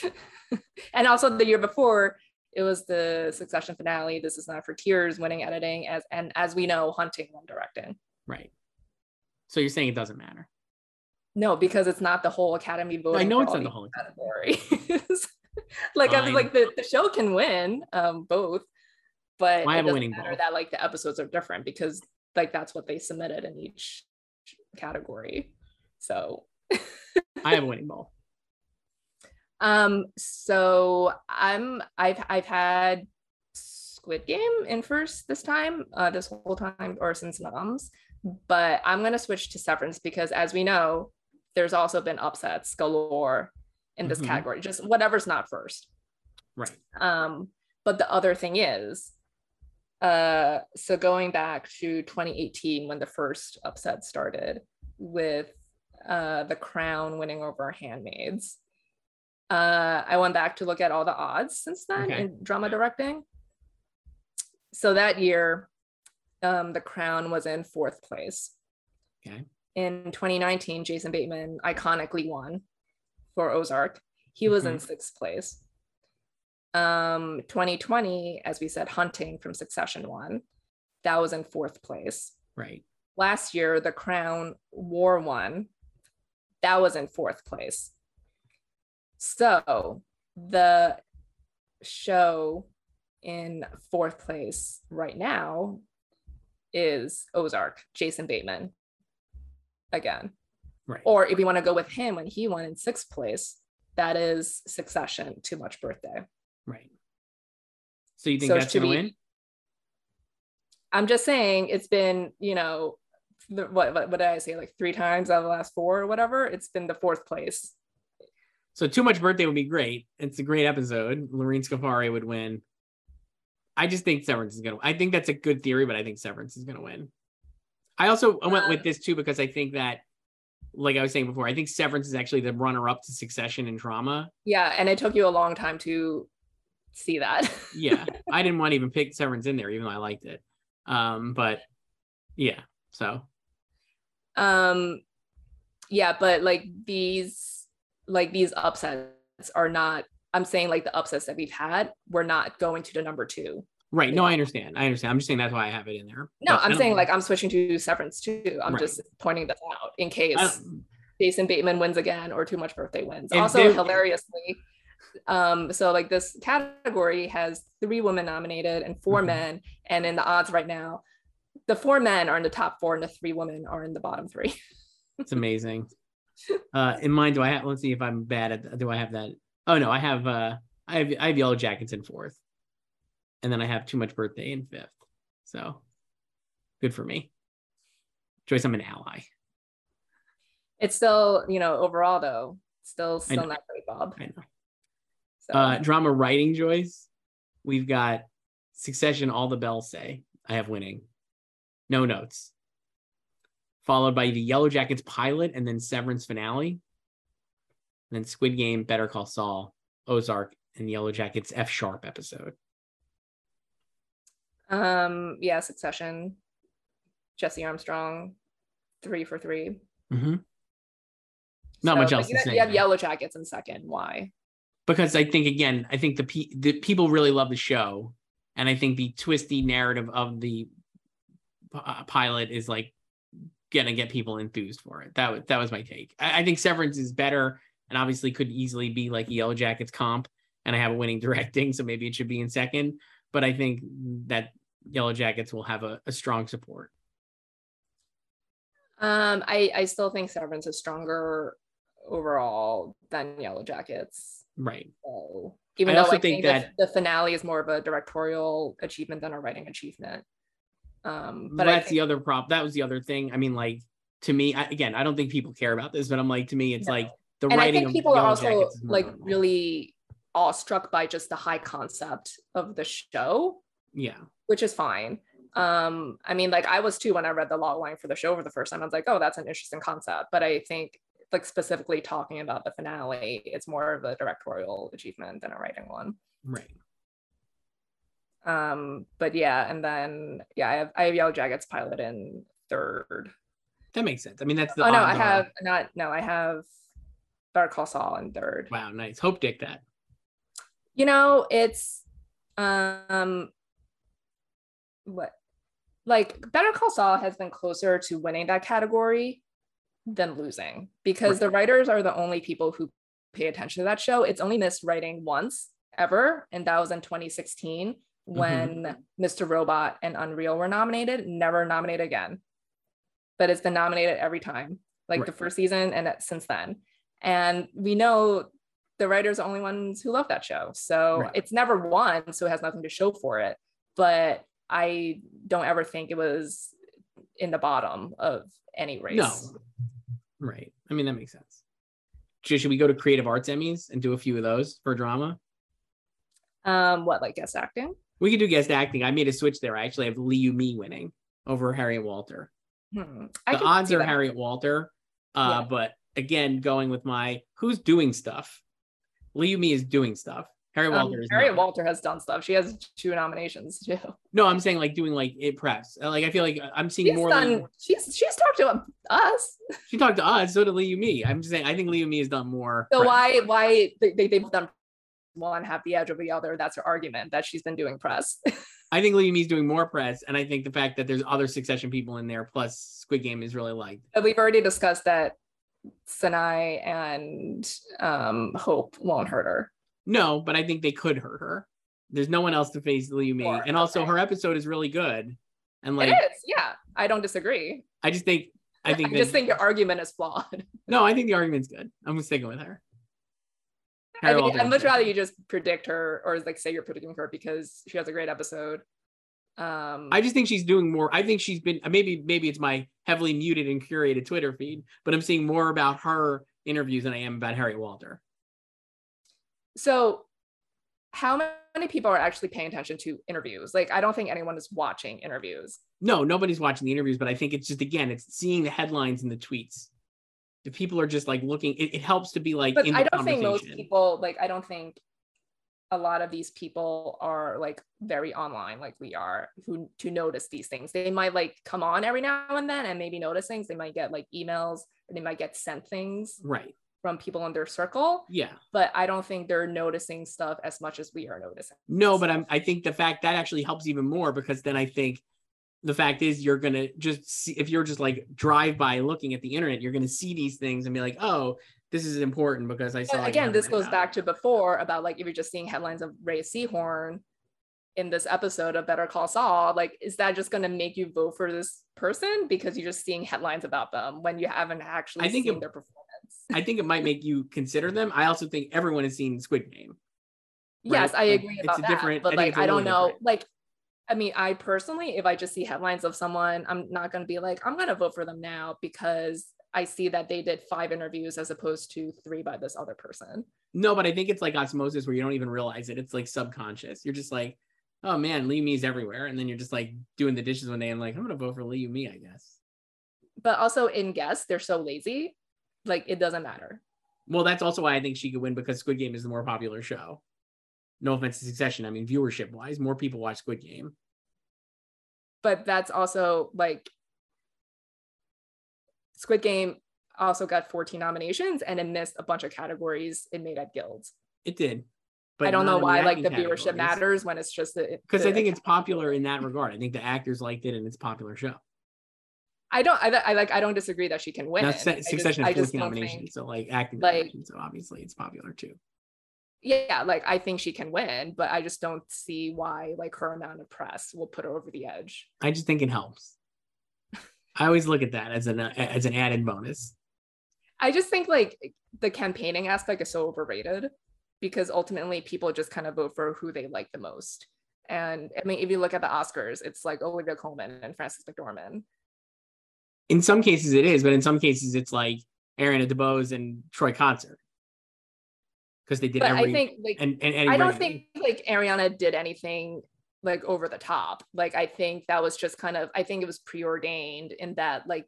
[LAUGHS] and also the year before, it was the Succession finale. This is not for tears, winning editing, as and as we know, Hunting won directing. Right. So you're saying it doesn't matter. No, because it's not the whole Academy voting. I know it's all not the these whole categories. [LAUGHS] like I was like the, the show can win um both, but I it have a doesn't winning matter ball. that like the episodes are different because like that's what they submitted in each category. So [LAUGHS] I have a winning ball. um so I'm I've I've had Squid Game in first this time, uh this whole time or since Noms, but I'm gonna switch to Severance because as we know, there's also been upsets galore in this Mhm. category, just whatever's not first. Right. Um, but the other thing is, uh, so going back to 2018 when the first upset started with uh, the Crown winning over Handmaids, uh, I went back to look at all the odds since then Okay. in drama directing. So that year, um, the Crown was in fourth place. Okay. In 2019, Jason Bateman iconically won for Ozark. He was in Mhm. sixth place. Um, 2020, as we said, Hunting from Succession won. That was in fourth place. Right. Last year, The Crown War won. That was in fourth place. So the show in fourth place right now is Ozark, Jason Bateman again. Right. Or if you want to go with him when he won in sixth place, that is Succession, Too Much Birthday. Right. So you think So that's should gonna win? I'm just saying it's been, you know, the, what, what what did I say? Like three times out of the last four or whatever. It's been the fourth place. So too much birthday would be great. It's a great episode. Lorene Scafaria would win. I just think Severance is gonna. I think that's a good theory, but I think Severance is gonna win. I also I went with Um, this too because I think that, like I was saying before, I think Severance is actually the runner-up to Succession and drama. Yeah, and it took you a long time to see that. [LAUGHS] Yeah, I didn't want to even pick Severance in there, even though I liked it. Um, but yeah, so um yeah but like these like these upsets are not i'm saying like the upsets that we've had we're not going to the number two right. No, I understand. I understand. I'm just saying that's why I have it in there. no But i'm saying like i'm switching to severance too i'm Right. just pointing that out in case jason bateman wins again or too much birthday wins And also they- hilariously um so like this category has three women nominated and 4 Mhm. men and in the odds right now the four men are in the top four and the three women are in the bottom three [LAUGHS] It's amazing. Uh, in mine, do I have? Let's see if I'm bad at. Do I have that? Oh no, I have. Uh, I have. I have Yellow Jackets in fourth, and then I have Too Much Birthday in fifth. So, good for me. Joyce, I'm an ally. it's still you know overall though still still not great bob I know. so Uh, drama writing, Joyce. We've got Succession. All the bells say. I have winning. No notes. Followed by the Yellow Jackets pilot, and then Severance finale. And then Squid Game, Better Call Saul, Ozark, and Yellow Jackets F Sharp episode. um yeah succession jesse armstrong three for three Mm-hmm. Not much else you to have, you have yellow jackets in second why because I think again, I think the pe- the people really love the show, and I think the twisty narrative of the uh, pilot is like gonna get people enthused for it. That was that was my take. I, I think Severance is better, and obviously could easily be like Yellow Jackets comp, and I have a winning [LAUGHS] directing, so maybe it should be in second. But I think that Yellow Jackets will have a, a strong support. um i i still think severance is stronger overall than yellow jackets Right. so even I though also i think think, that- the, the finale is more of a directorial achievement than a writing achievement um But that's think, the other prop. That was the other thing. I mean, like to me, I, again, I don't think people care about this, but I'm like, to me, it's No. like the and I writing think of people are also like notable. really awestruck by just the high concept of the show, yeah. which is fine. Um, I mean, like I was too when I read the log line for the show for the first time. I was like, oh, that's an interesting concept. But I think like specifically talking about the finale, it's more of a directorial achievement than a writing one. Right. Um, but yeah, and then yeah, I have I have Yellow Jackets pilot in third. That makes sense. I mean, that's the oh no, I have not no, I have Better Call Saul in third. Wow, nice. Hope Dick that. You know, it's um what like Better Call Saul has been closer to winning that category than losing because the writers are the only people who pay attention to that show. It's only missed writing once ever, and that was in 2016 when mm-hmm. Mr. Robot and Unreal were nominated, never nominated again. But it's been nominated every time, like right. the first season and since then. And we know the writers are the only ones who love that show. So right. it's never won, so it has nothing to show for it. But I don't ever think it was in the bottom of any race. No. Right. I mean, that makes sense. Should we go to creative arts Emmys and do a few of those for drama? Um, what like guest acting? We could do guest acting. I made a switch there. I actually have Lee Yu-mi winning over Harriet Walter. Hmm. The odds are that. Harriet Walter. Uh, yeah. but again, going with my who's doing stuff. Lee Yu-mi is doing stuff. Harry um, Walter um, Harriet not. Walter has done stuff. She has two nominations too. No, I'm saying like doing like it press. Uh, like I feel like I'm seeing she's more. Done, like, she's she's talked to us. She talked to us. So did Lee Yu-mi. I'm just saying. I think Lee Yu-mi has done more. So press. why why they, they've done one have the edge over the other. That's her argument that she's been doing press. [LAUGHS] I think Lee Yu-mi's doing more press, and I think the fact that there's other Succession people in there, plus Squid Game is really liked. But we've already discussed that Sanaa and um, Hope won't hurt her. No, but I think they could hurt her. There's no one else to face Lee Yu-mi, and okay. also her episode is really good. And like it is, yeah, I don't disagree. I just think I [LAUGHS] think I just think your argument is flawed. no, I think the argument's good. I'm sticking with her. I mean, I'd much rather you just predict her or like say you're predicting her because she has a great episode. Um, I just think she's doing more. I think she's been maybe maybe it's my heavily muted and curated Twitter feed, but I'm seeing more about her interviews than I am about Harry Walter. So, how many people are actually paying attention to interviews? Like, I don't think anyone is watching interviews. No, nobody's watching the interviews, but I think it's just again, it's seeing the headlines and the tweets people are just like looking it, it helps to be like but i don't think most people like i don't think a lot of these people are like very online like we are who to notice these things. They might like come on every now and then and maybe notice things. They might get like emails they might get sent things right. from people in their circle yeah. but i don't think they're noticing stuff as much as we are noticing. No but i'm i think the fact that actually helps even more because then i think the fact is you're going to just see if you're just like drive by looking at the internet you're going to see these things and be like oh this is important because i saw again this goes back to before about like if you're just seeing headlines of Rhea Seehorn in this episode of better call saul like is that just going to make you vote for this person because you're just seeing headlines about them when you haven't actually I think seen it, their performance i think it might make you consider them i also think everyone has seen squid game Right? Yes, I agree about that. Different, but like, I, I don't know. Different. Like, I mean, I personally, if I just see headlines of someone, I'm not going to be like, I'm going to vote for them now because I see that they did five interviews as opposed to three by this other person. No, but I think it's like osmosis where you don't even realize it. It's like subconscious. You're just like, oh man, Lee Yumi's everywhere. And then you're just like doing the dishes one day and like, I'm going to vote for Lee Me, I guess. But also in guests, they're so lazy. Like it doesn't matter. Well, that's also why I think she could win because Squid Game is the more popular show no offense to Succession. I mean, viewership wise, more people watch Squid Game. But that's also like Squid Game also got 14 nominations and it missed a bunch of categories it made at guilds. It did. But I don't know why like the viewership matters when it's just because I think it's popular in that regard. I think the actors liked it and it's a popular show. I don't. I, I like. I don't disagree that she can win. That's Succession I just, I nomination, so like acting like, so obviously it's popular too yeah, like I think she can win, but I just don't see why like her amount of press will put her over the edge. I just think it helps. [LAUGHS] I always look at that as an as an added bonus. I just think like the campaigning aspect is so overrated because ultimately people just kind of vote for who they like the most. And I mean, if you look at the Oscars, it's like Olivia Colman and Frances McDormand. In some cases, it is, but in some cases, it's like Ariana DeBose and Troy Kotsur because they did but every, I think like and, and, and I don't think like Ariana did anything like over the top. Like I think that was just kind of I think it was preordained in that like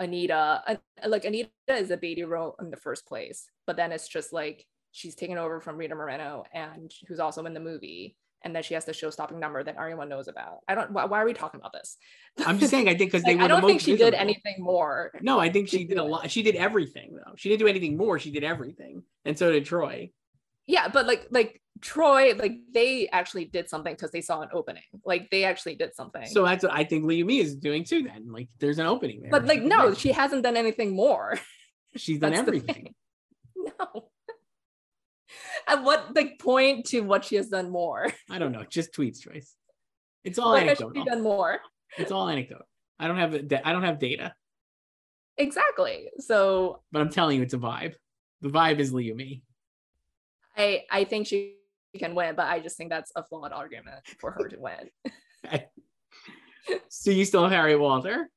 Anita uh, like Anita is a baby role in the first place, but then it's just like she's taken over from Rita Moreno and who's also in the movie. And then she has the show-stopping number that everyone knows about. I don't. Why, why are we talking about this? I'm just saying. I think because [LAUGHS] they Like. I don't the think she visible. did anything more. No, I think she [LAUGHS] did a lot. She did everything though. She didn't do anything more. She did everything, and so did Troy. Yeah, but like like Troy, like they actually did something because they saw an opening. Like they actually did something. So that's what I think Liu Mi is doing too. Then, like, there's an opening there. but like no, she hasn't done anything more. she's [LAUGHS] done That's everything. No. At what like point to what she has done more? I don't know. Just tweets, Joyce. It's all What has she anecdotal. done more? It's all anecdote. I don't have I don't have data, Exactly. So but I'm telling you, it's a vibe. The vibe is Liu Mi. I I think she can win, but I just think that's a flawed argument for her to win. [LAUGHS] So you still have Harriet Walter?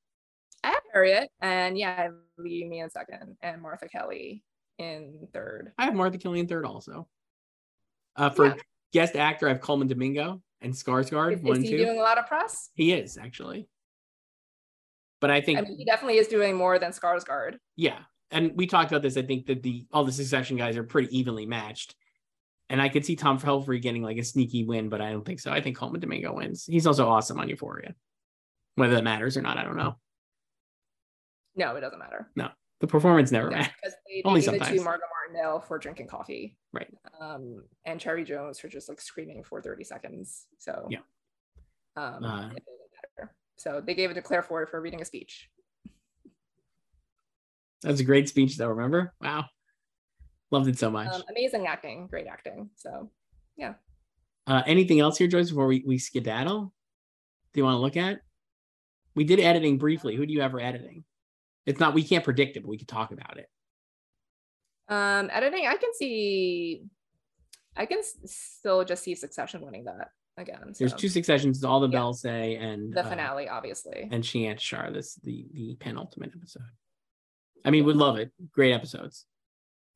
I have Harriet, and yeah, I have in second, and Martha Kelly in third. I have Martha Killian third also. Uh, for Yeah. guest actor, I have Colman Domingo and Skarsgård. Is, one, is he two. doing a lot of press? He is actually. But I think I mean, he definitely is doing more than Skarsgård. yeah, and we talked about this. I think that the all the Succession guys are pretty evenly matched, and I could see Tom Pelphrey getting like a sneaky win, but I don't think so. I think Colman Domingo wins. He's also awesome on Euphoria. Whether that matters or not, I don't know. No, it doesn't matter. The performance never matters. because they, they Only gave it sometimes. to Margot Martindale for drinking coffee. Right. Um, and Cherry Jones for just like screaming for 30 seconds. So Yeah. Um, Uh. So they gave it to Claire Foy for reading a speech. That's a great speech, though. Remember? Wow, loved it so much. Um, amazing acting, great acting. So yeah. Uh, anything else here, Joyce, before we, we skedaddle? Do you want to look at? We did editing briefly. Who do you have for editing? It's not, we can't predict it, but we can talk about it. um, editing, I can see, I can still just see Succession winning that again. There's two successions, all the Yeah. bells say, and the uh, finale, obviously. and Chiantishire, this the the penultimate episode. I mean, would love it. Great episodes.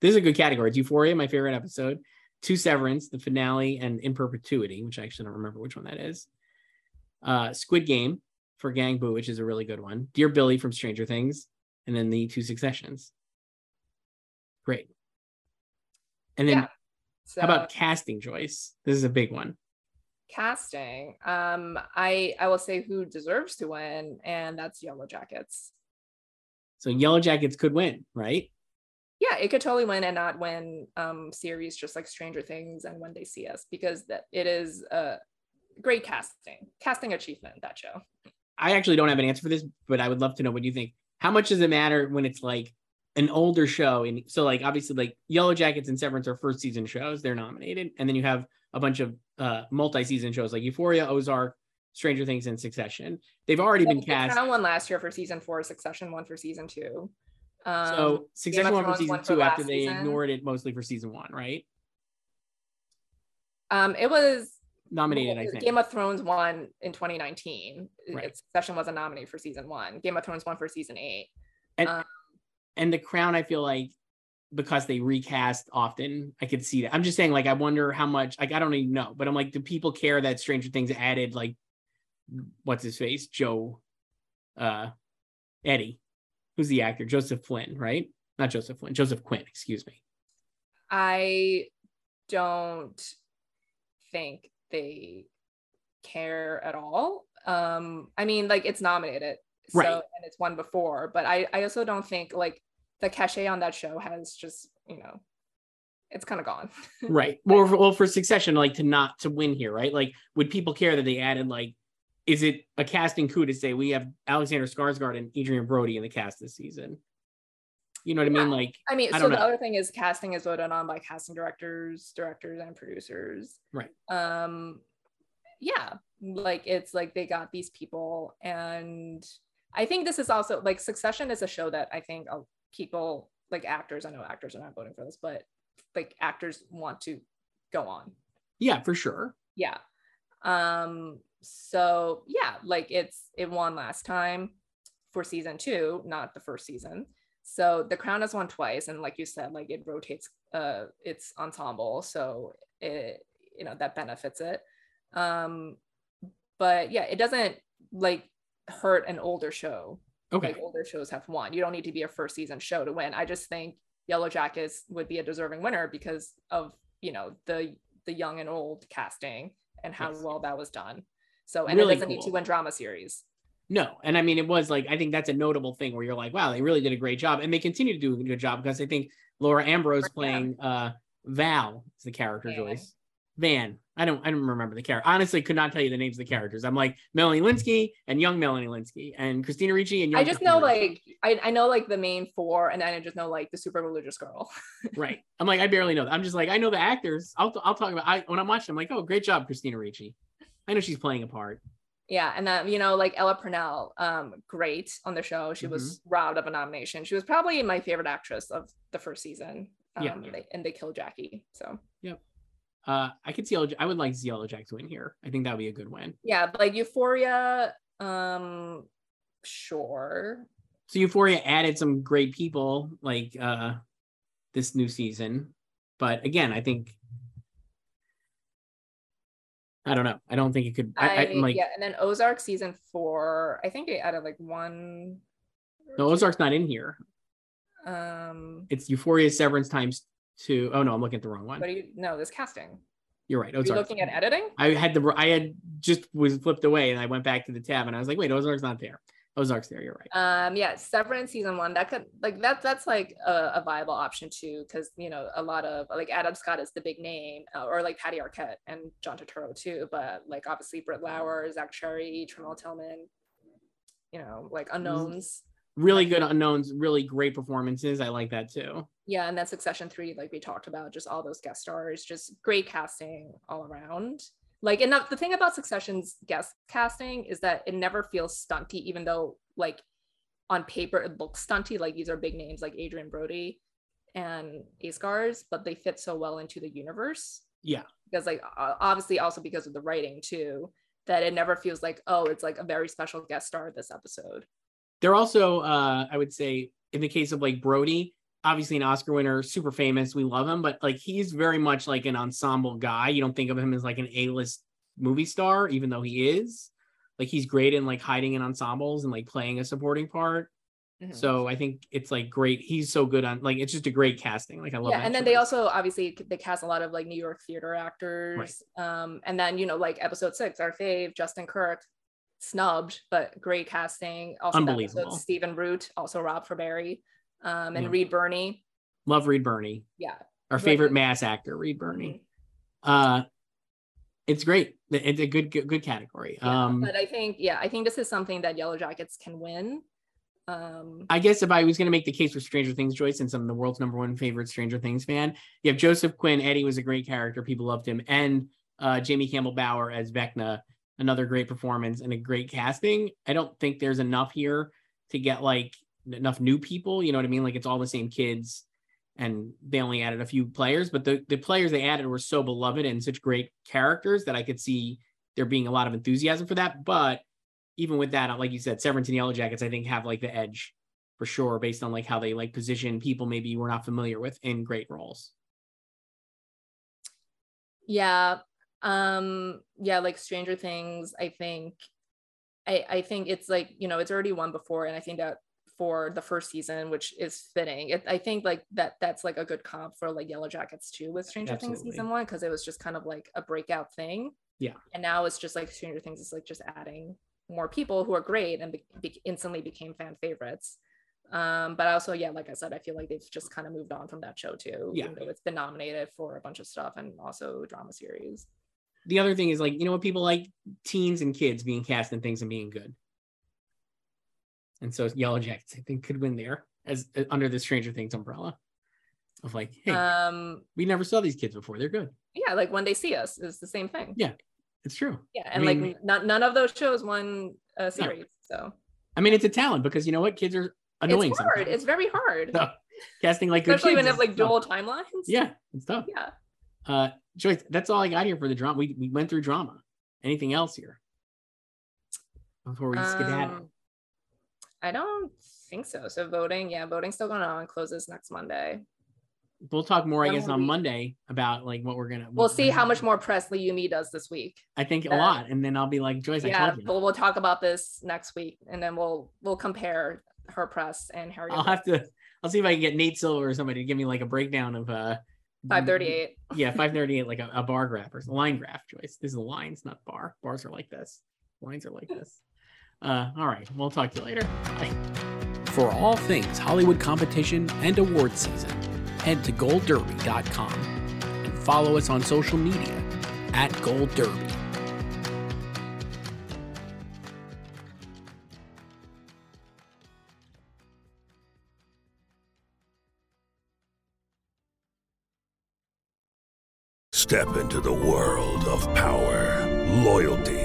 This is a good category. It's Euphoria, my favorite episode. Two Severance, the finale, and In Perpetuity, which I actually don't remember which one that is. Uh, Squid Game for Gganbu, which is a really good one. Dear Billy from Stranger Things, and then the two Successions. Great. And then Yeah. So how about casting, Joyce? This is a big one. casting? Um, I I will say who deserves to win, and that's Yellow Jackets. So Yellow Jackets could win, right? Yeah, it could totally win and not win um series just like Stranger Things and When They See Us because that it is a great casting, casting achievement that show. I actually don't have an answer for this, but I would love to know what you think. How much does it matter when it's like an older show? And so, like, obviously, like Yellow Jackets and Severance are first season shows, they're nominated. And then you have a bunch of uh, multi season shows like Euphoria, Ozark, Stranger Things, and Succession. They've already been cast. Won last year for season four, Succession one for season two. Um, So Succession one for season won for two after they season. ignored it mostly for season one, right? um, it was Nominated, I think. Game of Thrones won in 2019. Right. Its Succession was a nominee for season one. Game of Thrones won for season eight. And- um, and the crown i feel like because they recast often i could see that i'm just saying like i wonder how much like i don't even know but i'm like do people care that stranger things added like what's his face joe uh eddie who's the actor joseph flynn right not joseph flynn joseph quinn excuse me I don't think they care at all. Um, I mean, like it's nominated, so Right. and it's won before, but I I also don't think like the cachet on that show has just you know, it's kind of gone. [LAUGHS] right well for, well for succession like to not to win here right like would people care that they added like is it a casting coup to say we have alexander skarsgård and adrien brody in the cast this season you know what i mean like I mean, I so the know. other thing is casting is voted on by casting directors, directors, and producers. Right. Um, yeah, like it's like they got these people, and I think this is also like Succession is a show that I think people like actors. I know actors are not voting for this, but like actors want to go on. yeah for sure Yeah. Um. So yeah, like it's it won last time for season two, not the first season. So the crown has won twice, and like you said, like it rotates uh its ensemble, so it you know that benefits it. Um, but yeah, it doesn't like hurt an older show. okay Like older shows have won. You don't need to be a first season show to win. I just think Yellow Jackets would be a deserving winner because of you know the the young and old casting and how Yes. well that was done. So and Really it doesn't need to win drama series. No, and I mean it was like I think that's a notable thing where you're like, wow, they really did a great job, and they continue to do a good job because I think Lauren Ambrose playing uh Val is the character Van. Joyce Van. I don't I don't remember the character. Honestly, could not tell you the names of the characters. I'm like Melanie Lynskey and young Melanie Lynskey and Christina Ricci and young I just Christina know Ricci. like I, I know like the main four, and then I just know like the super religious girl. [LAUGHS] right. I'm like I barely know. I'm just like I know the actors. I'll I'll talk about I when I'm watching. I'm like oh great job Christina Ricci. I know she's playing a part. Yeah, and then you know, like Ella Purnell, um, great on the show. She was Mm-hmm. robbed of a nomination. She was probably my favorite actress of the first season. Um, Yeah. and they, and they killed Jackie. So Uh, I could see I would like Yellow Jack to win here. I think that would be a good win. yeah, but, like Euphoria, um, sure. So Euphoria added some great people like uh this new season. But again, I think I don't know. I don't think it could I, I, like yeah, and then Ozark season four. I think they added like one. no Ozark's not in here. Um, It's Euphoria Severance times two. Oh no, I'm looking at the wrong one. what do you? No, this casting. You're right. Are you Ozark. looking at editing? I had the I had just was flipped away and I went back to the tab and I was like, wait, Ozark's not there. Ozark's there. You're right. um yeah severance season one that could like that that's like a, a viable option too because you know a lot of like adam scott is the big name uh, or like patty arquette and john turturro too but like obviously britt lower zach cherry Tramell tillman you know like unknowns Really good unknowns, really great performances. I like that too. yeah and then succession three like we talked about just all those guest stars just great casting all around like and the thing about succession's guest casting is that it never feels stunty even though like on paper it looks stunty. Like these are big names like adrien brody and ace but they fit so well into the universe. Yeah. because like obviously also because of the writing too that it never feels like oh it's like a very special guest star this episode. They're also, uh, I would say, in the case of like Brody, obviously an Oscar winner, super famous. We love him, but like he's very much like an ensemble guy. You don't think of him as like an A-list movie star, even though he is. Like he's great in like hiding in ensembles and like playing a supporting part. Mhm. So I think it's like great. He's so good on like it's just a great casting. Like I love. yeah and then they also obviously they cast a lot of like new york theater actors um and then you know like episode six our fave justin kirk snubbed but great casting also that episode, stephen root also rob for barry um and Yeah. reed birney love Reed Birney, yeah our favorite mass actor, Reed Birney. Uh, it's great. It's a good good, good category. Yeah, um, but i think yeah i think this is something that yellow jackets can win um I guess if I was going to make the case for Stranger Things, Joyce, since I'm the world's number one favorite Stranger Things fan, you have Joseph Quinn. Eddie was a great character; people loved him, and uh, Jamie Campbell Bower as Vecna, another great performance and a great casting. I don't think there's enough here to get like enough new people. You know what I mean? Like it's all the same kids, and they only added a few players, but the the players they added were so beloved and such great characters that I could see there being a lot of enthusiasm for that. But even with that, like you said, Severance and Yellow Jackets, I think have like the edge for sure, based on like how they like position people maybe you were not familiar with in great roles. yeah um yeah like stranger things i think i i think it's like you know it's already won before and i think that for the first season which is fitting it, i think like that that's like a good comp for like yellow jackets too with stranger Absolutely. things season one because it was just kind of like a breakout thing Yeah. and now it's just like stranger things is like just adding more people who are great and be- be- instantly became fan favorites um but also yeah like i said i feel like they've just kind of moved on from that show too Yeah. it's been nominated for a bunch of stuff and also drama series The other thing is like, you know what people like teens and kids being cast in things and being good. And so Yellow Jackets, I think, could win there as uh, under the Stranger Things umbrella of like, hey, um we never saw these kids before. They're good. yeah like when they see us is the same thing Yeah. It's true. yeah and mean- like none, none of those shows won a series so I mean, it's a talent because you know what? Kids are annoying it's hard sometimes. it's very hard So, [LAUGHS] casting like especially when they have like tough. dual timelines Yeah, it's tough. yeah Uh, Joyce, that's all I got here for the drama. We, we went through drama. Anything else here before we skedaddle? I don't think so so voting yeah voting's still going on closes next monday We'll talk more, I guess, on Monday about like what we're gonna. we'll see how much more press Yumi does this week I think a lot, and then I'll be like, Joyce, I yeah told you. but we'll talk about this next week and then we'll we'll compare her press and harry I'll have to. I'll see if I can get Nate Silver or somebody to give me like a breakdown of uh 538. Yeah, [LAUGHS] 538, like a, a bar graph or a line graph Joyce. This is lines, not bar. Bars are like this. Lines are like this. Uh, all right. We'll talk to you later. Bye. For all things Hollywood competition and award season, head to goldderby.com and follow us on social media at Gold Derby. Step into the world of power, loyalty,